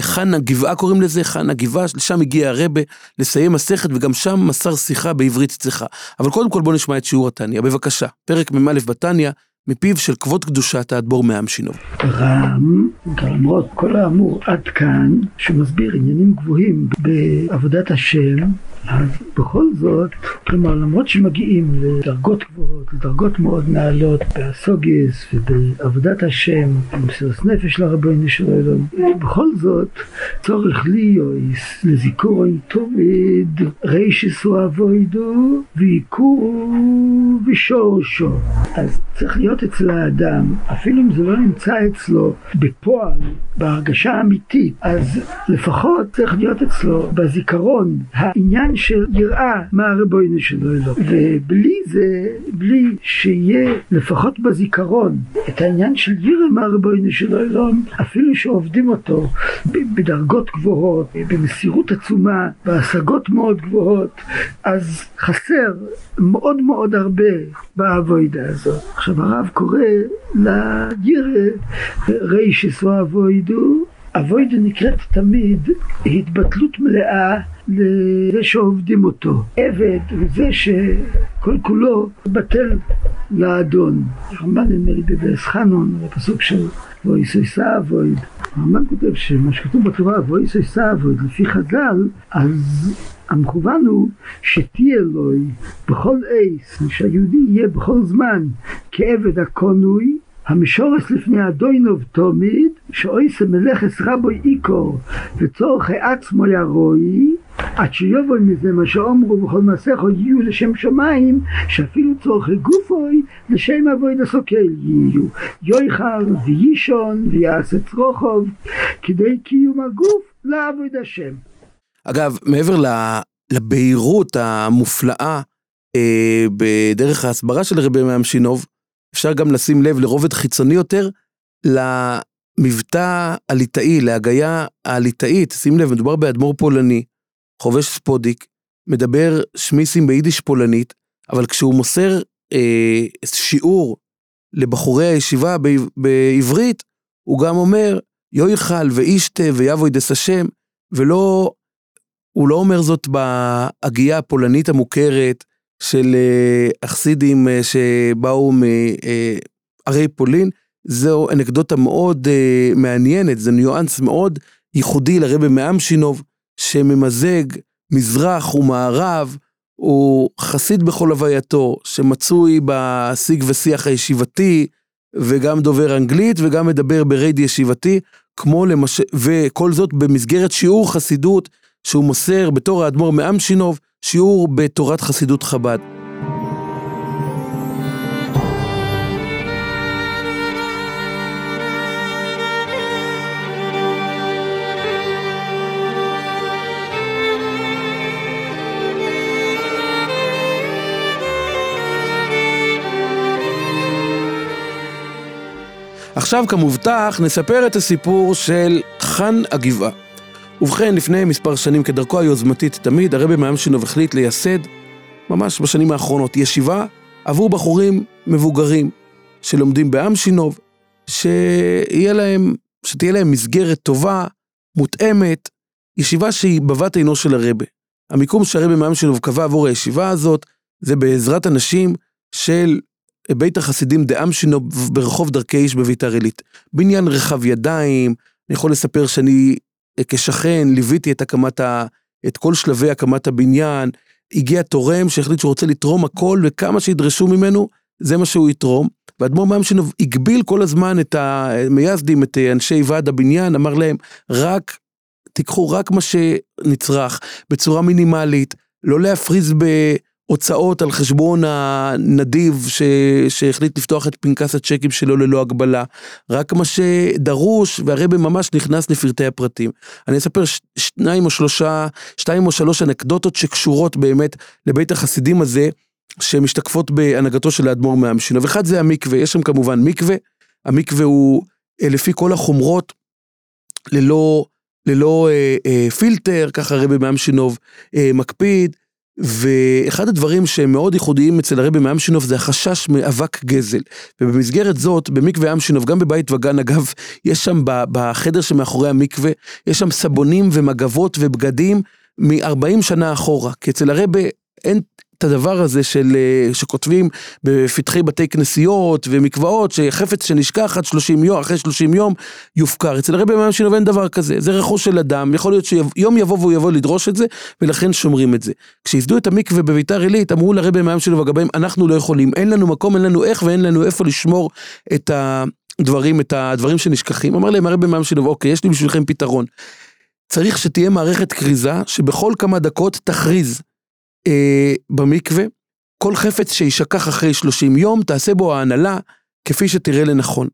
חנה גבעה קוראים לזה, חנה גבעה, לשם הגיע הרבה לסיים מסכת וגם שם מסר שיחה בעברית צחה. אבל קודם כל בואו נשמע את שיעור התניא, בבקשה. פרק מ"א בתניא, מפיו של כבוד קדושת האדמו"ר מאמשינוב. רם, למרות כל האמור עד כאן, שמסביר עניינים גבוהים בעבודת השם, אז בכל זאת, כלומר למרות שמגיעים לדרגות גבוהות, לדרגות מאוד נעלות באסוגיס ובעבודת השם, במסירות נפש לרבנו של אלוהים, בכל זאת צורך ליויס לזיכורון תומיד רישיסו אבוידו ויקורו ושורשו. אז צריך להיות אצל האדם, אפילו אם זה לא נמצא אצלו בפועל, בהרגשה האמיתית, אז לפחות צריך להיות אצלו בזיכרון העניין של יראה מהרבוינו של אלוהים. ובלי זה, בלי שיהיה לפחות בזיכרון את העניין של יראה מהרבוינו של אלוהים, אפילו שעובדים אותו בדרגות גבוהות, במסירות עצומה, בהשגות מאוד גבוהות, אז חסר מאוד מאוד הרבה באבוידה הזאת. עכשיו הרב קורא לירא רישס או אבוידו, אבוידה נקראת תמיד התבטלות מלאה לזה שעובדים אותו. עבד וזה שכל כולו בטל לאדון. הרמב"ן נדמה לי בבאס חנון, בפסוק של ואיסויסה אבויד. הרמב"ן כותב שמה שכתוב בתורה ואיסויסה אבויד לפי חז"ל, אז המכוון הוא שתהיה אלוהי בכל עץ, שהיהודי יהיה בכל זמן כעבד הקונוי, המשורס לפני אדוינוב תומיד, שאויסה מלאכס רבוי איקור וצורכי עצמו ירוי, עד שיובוי מזה מה שאומרו בכל מעשיכו יהיו לשם שמיים, שאפילו צורכי גופוי לשם אבוי דסוקל יהיו. יויכל ויישון ויעשה צרוכוב, כדי קיום הגוף לעבוד השם. אגב, מעבר לבהירות המופלאה אה, בדרך ההסברה של רבי מאמשינוב, אפשר גם לשים לב לרובד חיצוני יותר למבטא הליטאי, להגייה הליטאית. שים לב, מדובר באדמו"ר פולני, חובש ספודיק, מדבר שמועסן ביידיש פולנית, אבל כשהוא מוסר אה, שיעור לבחורי הישיבה בעברית, הוא גם אומר, יויכל ואישתה ויבוי דס השם, ולא, הוא לא אומר זאת בהגייה הפולנית המוכרת של החסידים שבאו מערי פולין, זו אנקדוטה מאוד מעניינת, זה ניואנס מאוד ייחודי לרבי מאמשינוב, שממזג מזרח ומערב, הוא חסיד בכל הווייתו, שמצוי בשיג ושיח הישיבתי, וגם דובר אנגלית וגם מדבר ברייד ישיבתי, כמו למש... וכל זאת במסגרת שיעור חסידות שהוא מוסר בתור האדמו"ר מאמשינוב, שיעור בתורת חסידות חב"ד. עכשיו כמובטח נספר את הסיפור של חאן הגבעה. ובכן, לפני מספר שנים, כדרכו היוזמתית תמיד, הרבי מאמשינוב החליט לייסד, ממש בשנים האחרונות, ישיבה עבור בחורים מבוגרים שלומדים באמשינוב, שיהיה להם, שתהיה להם מסגרת טובה, מותאמת, ישיבה שהיא בבת עינו של הרבי. המיקום שהרבי מאמשינוב קבע עבור הישיבה הזאת, זה בעזרת אנשים של בית החסידים דאמשינוב ברחוב דרכי איש בביתר עילית. בניין רחב ידיים, אני יכול לספר שאני כשכן ליוויתי את הקמת ה... את כל שלבי הקמת הבניין, הגיע תורם שהחליט שהוא רוצה לתרום הכל וכמה שידרשו ממנו, זה מה שהוא יתרום. ואדמו"ר מאמשינוב הגביל כל הזמן את המייסדים, את אנשי ועד הבניין, אמר להם, רק, תיקחו רק מה שנצרך, בצורה מינימלית, לא להפריז ב... הוצאות על חשבון הנדיב ש... שהחליט לפתוח את פנקס הצ'קים שלו ללא הגבלה, רק מה שדרוש, והרבה ממש נכנס לפרטי הפרטים. אני אספר שניים או שלושה, שתיים או שלוש אנקדוטות שקשורות באמת לבית החסידים הזה, שמשתקפות בהנהגתו של האדמו"ר מאמשינוב. אחד זה המקווה, יש שם כמובן מקווה, המקווה הוא לפי כל החומרות, ללא, ללא אה, אה, פילטר, ככה הרבי מאמשינוב אה, מקפיד. ואחד הדברים שהם מאוד ייחודיים אצל הרבי מאמשינוב זה החשש מאבק גזל. ובמסגרת זאת, במקווה אמשינוב, גם בבית וגן, אגב, יש שם בחדר שמאחורי המקווה, יש שם סבונים ומגבות ובגדים מ-40 שנה אחורה. כי אצל הרבי אין את הדבר הזה של, אה, שכותבים בפתחי בתי כנסיות ומקוואות, שחפץ שנשכח עד 30 יום, אחרי 30 יום, יופקר. אצל הרבי מהם שינוב אין דבר כזה, זה רכוש של אדם, יכול להיות שיום יבוא והוא יבוא לדרוש את זה, ולכן שומרים את זה. כשייסדו את המקווה בביתר עילית, אמרו לרבי מהם שינוב הגבאים, אנחנו לא יכולים, אין לנו מקום, אין לנו איך ואין לנו איפה לשמור את הדברים, את הדברים שנשכחים. אמר להם הרבי מהם שינוב, אוקיי, יש לי בשבילכם פתרון. צריך שתהיה מערכת כריזה שבכל כמה דקות תכריז במקווה, כל חפץ שישכח אחרי 30 יום, תעשה בו ההנהלה כפי שתראה לנכון.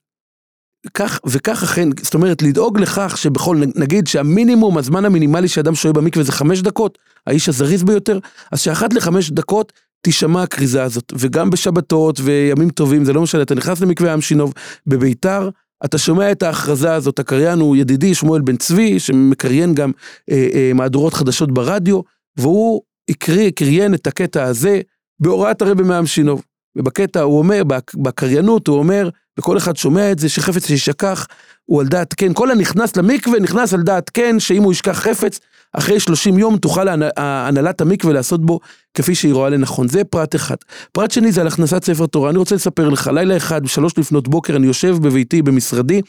כך וכך אכן, זאת אומרת, לדאוג לכך שבכל, נגיד שהמינימום, הזמן המינימלי שאדם שוהה במקווה זה חמש דקות, האיש הזריז ביותר, אז שאחת לחמש דקות תישמע הכריזה הזאת, וגם בשבתות וימים טובים, זה לא משנה, אתה נכנס למקווה ים שינוב בביתר, אתה שומע את ההכרזה הזאת, הקריין הוא ידידי שמואל בן צבי, שמקריין גם אה, אה, מהדורות חדשות ברדיו, והוא קריין את הקטע הזה בהוראת הרבי מעם שינוב. ובקטע הוא אומר, בקריינות הוא אומר, וכל אחד שומע את זה, שחפץ שישכח, הוא על דעת כן. כל הנכנס למקווה נכנס על דעת כן, שאם הוא ישכח חפץ, אחרי 30 יום תוכל הנהלת המקווה לעשות בו כפי שהיא רואה לנכון. זה פרט אחד. פרט שני זה על הכנסת ספר תורה. אני רוצה לספר לך, לילה אחד, בשלוש לפנות בוקר, אני יושב בביתי, במשרדי,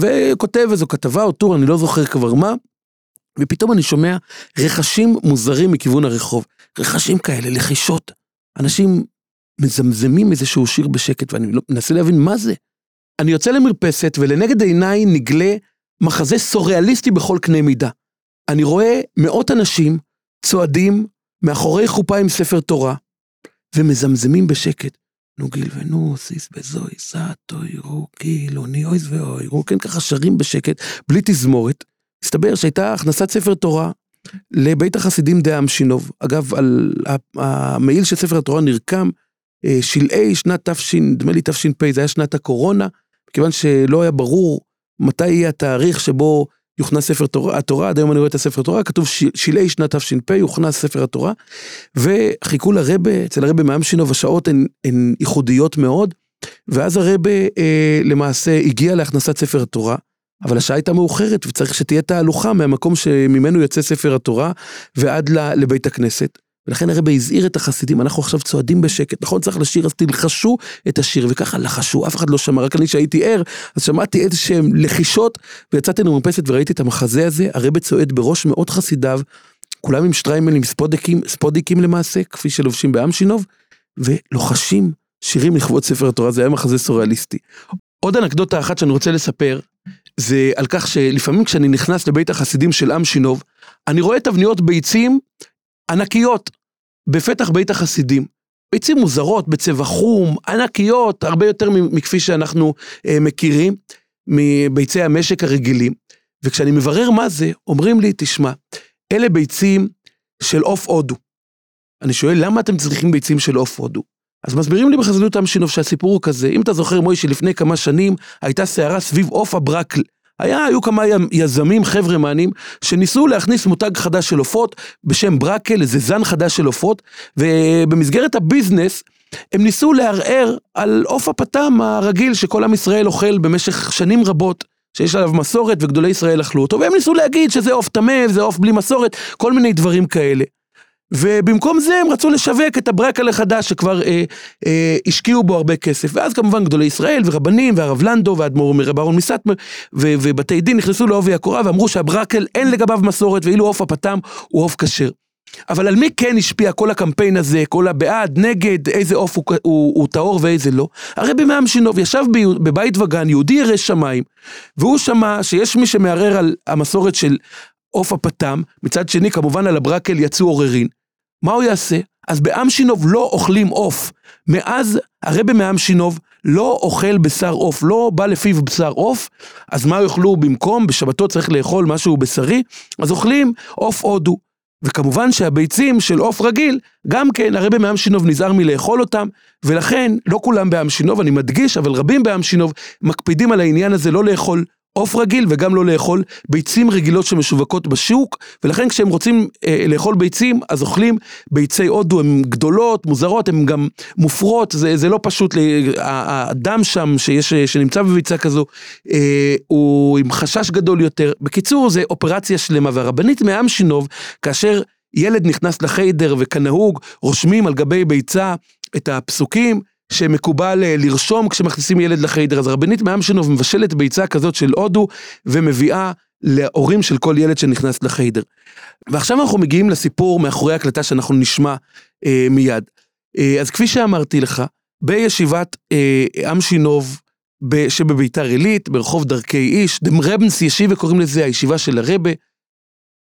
וכותב איזו כתבה או טור, אני לא זוכר כבר מה, ופתאום אני שומע רכשים מוזרים מכיוון הרחוב. רכשים כאלה, לחישות. אנשים מזמזמים איזשהו שיר בשקט, ואני לא, מנסה להבין מה זה. אני יוצא למרפסת, ולנגד עיניי נגלה מחזה סוריאליסטי בכל קנה מידה. אני רואה מאות אנשים צועדים מאחורי חופה עם ספר תורה, ומזמזמים בשקט. נו גיל ונוסיס בזוי סאטו ירו כאילו ניאויז ואוי ירו כן ככה שרים בשקט בלי תזמורת. הסתבר שהייתה הכנסת ספר תורה לבית החסידים דה אמשינוב. אגב, על המעיל של ספר התורה נרקם אה, שלהי שנת תש... נדמה לי תש"פ, זה היה שנת הקורונה, מכיוון שלא היה ברור מתי יהיה התאריך שבו יוכנס ספר תורה, התורה, עד היום אני רואה את הספר תורה, כתוב שלהי שנת תש"פ, יוכנס ספר התורה, וחיכו לרבה, אצל הרבה מאמשינוב השעות הן, הן ייחודיות מאוד, ואז הרבה אה, למעשה הגיע להכנסת ספר התורה, אבל השעה הייתה מאוחרת וצריך שתהיה תהלוכה מהמקום שממנו יוצא ספר התורה ועד לבית הכנסת. ולכן הרבה הזהיר את החסידים, אנחנו עכשיו צועדים בשקט, נכון? צריך לשיר, אז תלחשו את השיר, וככה לחשו, אף אחד לא שמע, רק אני שהייתי ער, אז שמעתי איזה שהם לחישות, ויצאתי למרפסת וראיתי את המחזה הזה, הרבה צועד בראש מאות חסידיו, כולם עם שטריימלים ספודיקים, ספודיקים למעשה, כפי שלובשים באמשינוב, ולוחשים שירים לכבוד ספר התורה, זה היה מחזה סוריאליסטי. עוד אנקדוטה אחת שאני רוצה לספר, זה על כך שלפעמים כשאני נכנס לבית החסידים של אמשינוב, אני רואה תבניות ביצים ענקיות בפתח בית החסידים. ביצים מוזרות בצבע חום, ענקיות, הרבה יותר מכפי שאנחנו אה, מכירים, מביצי המשק הרגילים. וכשאני מברר מה זה, אומרים לי, תשמע, אלה ביצים של עוף הודו. אני שואל, למה אתם צריכים ביצים של עוף הודו? אז מסבירים לי בחסידות עם שינוב שהסיפור הוא כזה, אם אתה זוכר מוישי לפני כמה שנים הייתה סערה סביב עוף הברקל. היה, היו כמה יזמים חברמנים שניסו להכניס מותג חדש של עופות בשם ברקל, איזה זן חדש של עופות, ובמסגרת הביזנס הם ניסו לערער על עוף הפטם הרגיל שכל עם ישראל אוכל במשך שנים רבות. שיש עליו מסורת וגדולי ישראל אכלו אותו, והם ניסו להגיד שזה עוף טמא, זה עוף בלי מסורת, כל מיני דברים כאלה. ובמקום זה הם רצו לשווק את הברקל החדש שכבר אה, אה, השקיעו בו הרבה כסף. ואז כמובן גדולי ישראל ורבנים והרב לנדו והאדמו"ר מרב אהרון מסטמר ובתי דין נכנסו לעובי הקורה ואמרו שהברקל אין לגביו מסורת ואילו עוף הפתם הוא עוף כשר. אבל על מי כן השפיע כל הקמפיין הזה, כל הבעד, נגד, איזה עוף הוא, הוא, הוא טהור ואיזה לא? הרי במעם שינוב ישב בבית וגן יהודי ירא שמיים, והוא שמע שיש מי שמערער על המסורת של עוף הפתם, מצד שני כמובן על הברקל יצאו עוררין. מה הוא יעשה? אז בעם שינוב לא אוכלים עוף. מאז הרבה מעם שינוב לא אוכל בשר עוף, לא בא לפיו בשר עוף, אז מה יאכלו במקום? בשבתות צריך לאכול משהו בשרי, אז אוכלים עוף הודו. וכמובן שהביצים של עוף רגיל, גם כן הרבה מעם שינוב נזהר מלאכול אותם, ולכן לא כולם בעם שינוב, אני מדגיש, אבל רבים בעם שינוב מקפידים על העניין הזה לא לאכול עוף רגיל וגם לא לאכול ביצים רגילות שמשווקות בשוק, ולכן כשהם רוצים אה, לאכול ביצים, אז אוכלים ביצי הודו, הן גדולות, מוזרות, הן גם מופרות, זה, זה לא פשוט, הדם שם שיש, שנמצא בביצה כזו, אה, הוא עם חשש גדול יותר. בקיצור, זה אופרציה שלמה, והרבנית מעם שינוב, כאשר ילד נכנס לחיידר וכנהוג, רושמים על גבי ביצה את הפסוקים שמקובל אה, לרשום כשמכניסים ילד לחיידר. אז הרבנית מאמשינוב מבשלת ביצה כזאת של הודו ומביאה להורים של כל ילד שנכנס לחיידר. ועכשיו אנחנו מגיעים לסיפור מאחורי ההקלטה שאנחנו נשמע אה, מיד. אה, אז כפי שאמרתי לך, בישיבת אה, אמשינוב ב- שבביתר עילית, ברחוב דרכי איש, דמרבנס ישיבה קוראים לזה, הישיבה של הרבה,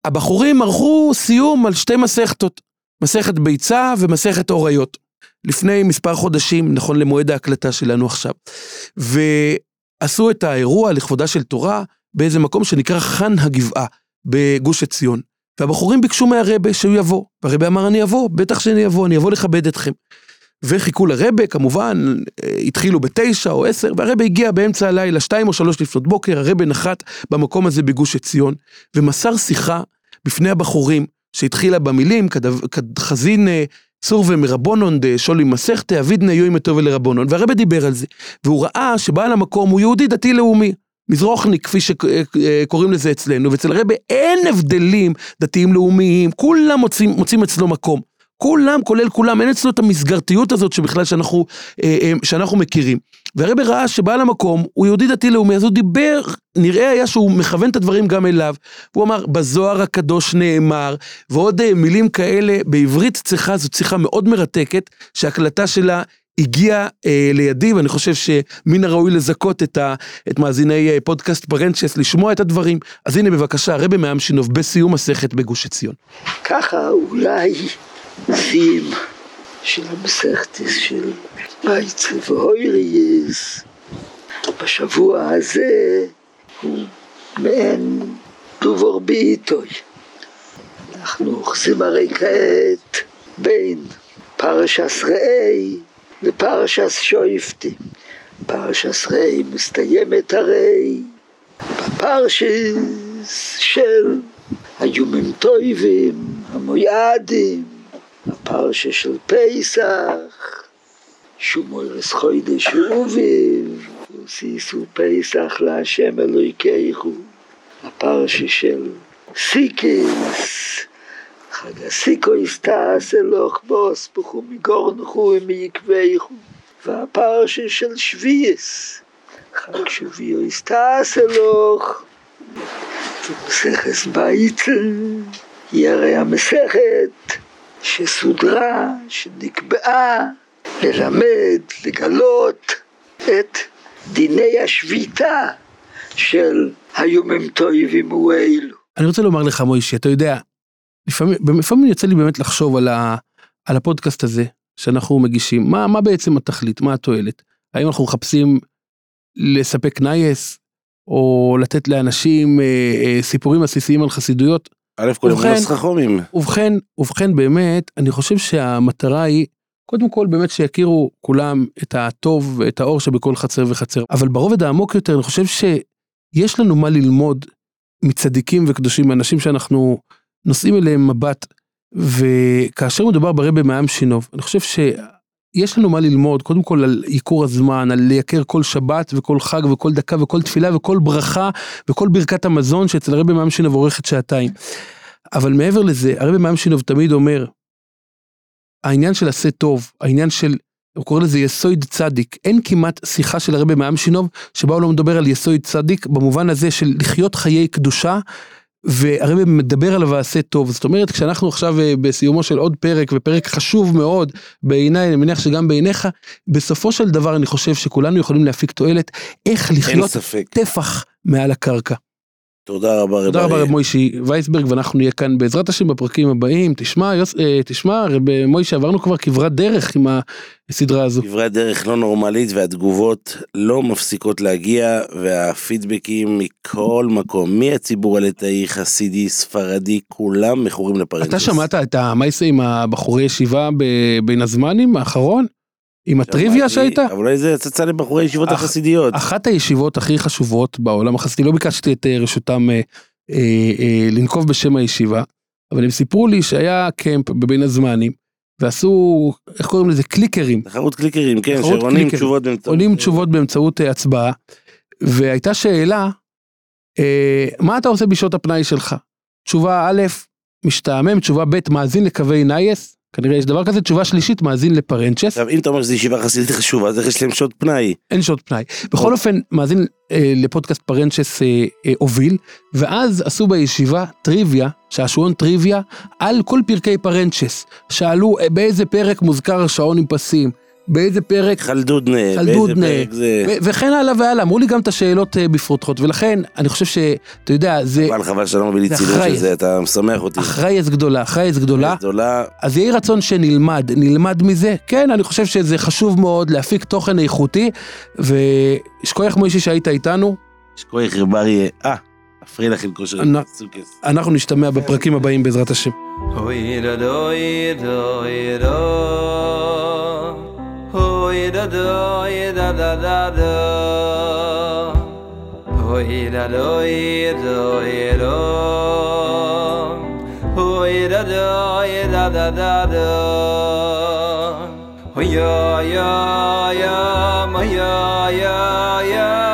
הבחורים ערכו סיום על שתי מסכתות, מסכת ביצה ומסכת אוריות, לפני מספר חודשים, נכון למועד ההקלטה שלנו עכשיו. ועשו את האירוע לכבודה של תורה באיזה מקום שנקרא חאן הגבעה, בגוש עציון. והבחורים ביקשו מהרבה שהוא יבוא, והרבה אמר אני אבוא, בטח שאני אבוא, אני אבוא לכבד אתכם. וחיכו לרבה, כמובן, התחילו בתשע או עשר, והרבה הגיע באמצע הלילה, שתיים או שלוש לפנות בוקר, הרבה נחת במקום הזה בגוש עציון, ומסר שיחה בפני הבחורים, שהתחילה במילים, כדב- כדחזין אה, צור ומרבונון דשולי מסכתה, אבידנה יוי מטוב לרבונון, והרבה דיבר על זה, והוא ראה שבעל המקום הוא יהודי דתי לאומי. מזרוחניק, כפי שקוראים לזה אצלנו, ואצל הרבה אין הבדלים דתיים לאומיים, כולם מוצאים, מוצאים אצלו מקום. כולם, כולל כולם, אין אצלו את המסגרתיות הזאת שבכלל שאנחנו, אה, אה, שאנחנו מכירים. והרבה ראה שבעל המקום הוא יהודי דתי לאומי, אז הוא דיבר, נראה היה שהוא מכוון את הדברים גם אליו. הוא אמר, בזוהר הקדוש נאמר, ועוד אה, מילים כאלה, בעברית צריכה, זאת שיחה מאוד מרתקת, שהקלטה שלה הגיעה אה, לידי, ואני חושב שמן הראוי לזכות את, ה, את מאזיני אה, פודקאסט פרנצ'ס, לשמוע את הדברים. אז הנה בבקשה, הרבי מאמשינוב בסיום מסכת בגוש עציון. ככה אולי שים של המסכתס של בייצה והויריאס בשבוע הזה הוא מעין דובור בעיתוי. אנחנו אוחזים הרי כעת בין פרשס ראי לפרשס שויפטי. פרשס ראי מסתיימת הרי בפרשס של היומים טויבים, המויעדים, הפרשה של פסח, שומורס חוידש ואוביב, וסיסו פסח להשם אלוהיכיכו, הפרשה של סיקס, חג הסיקויס תעש אלוך בוס, פחו מגורנחו ומיקוויכו, והפרשה של שביעס, חג שביעס תעש אלוך, ומסכת ביצן היא הרי המסכת שסודרה, שנקבעה ללמד, לגלות את דיני השביתה של היומם טויבים ואלו. אני רוצה לומר לך, מוישי, אתה יודע, לפעמים, לפעמים יוצא לי באמת לחשוב על, ה, על הפודקאסט הזה שאנחנו מגישים, מה, מה בעצם התכלית, מה התועלת? האם אנחנו מחפשים לספק נייס, או לתת לאנשים אה, אה, סיפורים עסיסיים על חסידויות? א' כל הם סככומים. ובכן, ובכן באמת, אני חושב שהמטרה היא, קודם כל באמת שיכירו כולם את הטוב ואת האור שבכל חצר וחצר, אבל ברובד העמוק יותר, אני חושב שיש לנו מה ללמוד מצדיקים וקדושים, אנשים שאנחנו נושאים אליהם מבט, וכאשר מדובר ברבי מעם שינוב, אני חושב שיש לנו מה ללמוד, קודם כל על עיקור הזמן, על לייקר כל שבת וכל חג וכל דקה וכל תפילה וכל ברכה וכל ברכת המזון שאצל הרבי מעם שינוב אורכת שעתיים. אבל מעבר לזה, הרבי מאמשינוב תמיד אומר, העניין של עשה טוב, העניין של, הוא קורא לזה יסויד צדיק, אין כמעט שיחה של הרבי מאמשינוב שבה הוא לא מדבר על יסויד צדיק במובן הזה של לחיות חיי קדושה, והרבי מדבר על ועשה טוב, זאת אומרת כשאנחנו עכשיו אה, בסיומו של עוד פרק, ופרק חשוב מאוד בעיניי, אני מניח שגם בעיניך, בסופו של דבר אני חושב שכולנו יכולים להפיק תועלת, איך לחיות. טפח מעל הקרקע. תודה רבה רבה. תודה רבה רב מוישי וייסברג ואנחנו נהיה כאן בעזרת השם בפרקים הבאים תשמע יוס, אה, תשמע רב מוישי עברנו כבר כברת דרך עם הסדרה הזו. דברי דרך לא נורמלית והתגובות לא מפסיקות להגיע והפידבקים מכל מקום מהציבור הליטאי חסידי ספרדי כולם מכורים לפרנצ'ס. אתה שמעת את המייסה עם הבחורי ישיבה בין הזמנים האחרון? עם הטריוויה שהייתה? אולי זה הצצה לבחורי הישיבות החסידיות. אחת הישיבות הכי חשובות בעולם החסידי לא ביקשתי את אה, רשותם אה, אה, לנקוב בשם הישיבה אבל הם סיפרו לי שהיה קמפ בבין הזמנים ועשו איך קוראים לזה קליקרים תחרות קליקרים כן שעונים. תשובות באמצעות. עונים תשובות באמצעות הצבעה, והייתה שאלה, מה אתה עושה בשעות הפנאי שלך? תשובה א', משתעמם, תשובה ב', מאזין לקווי נייעס, כנראה יש דבר כזה, תשובה שלישית, מאזין לפארענצ'עס, עכשיו, אם אתה אומר שזו ישיבה חסידית חשובה, אז איך יש להם שעות פנאי? אין שעות פנאי. בכל אופן, מאזין אה, לפודקאסט פארענצ'עס אה, אה, הוביל, ואז עשו בישיבה טריוויה, שעשועון טריוויה, על כל פרקי פארענצ'עס. שאלו אה, באיזה פרק מוזכר שעון עם פסים, באיזה פרק חלדודנה, חלדודנה, באיזה פרק זה... וכן הלאה והלאה, אמרו לי גם את השאלות אה, בפרוטרוט, ולכן אני חושב שאתה יודע, זה חבל, חבל שאתה לא מביא לי צילום אחראי. של זה, אתה משמח אותי. אחרייס גדולה, אחרייס גדולה, גדולה. אז יהי רצון שנלמד, נלמד מזה, כן, אני חושב שזה חשוב מאוד להפיק תוכן איכותי, ושכוח מוישי שהיית איתנו, שכוח בריה. אה, אפריל לכם כושר. אנחנו נשתמע בפרקים הבאים בעזרת השם. Hoi da doi doi do da do ye da da da do ho da do ye do ye do ho da do ye da da da do ho ya ya ya ma ya ya ya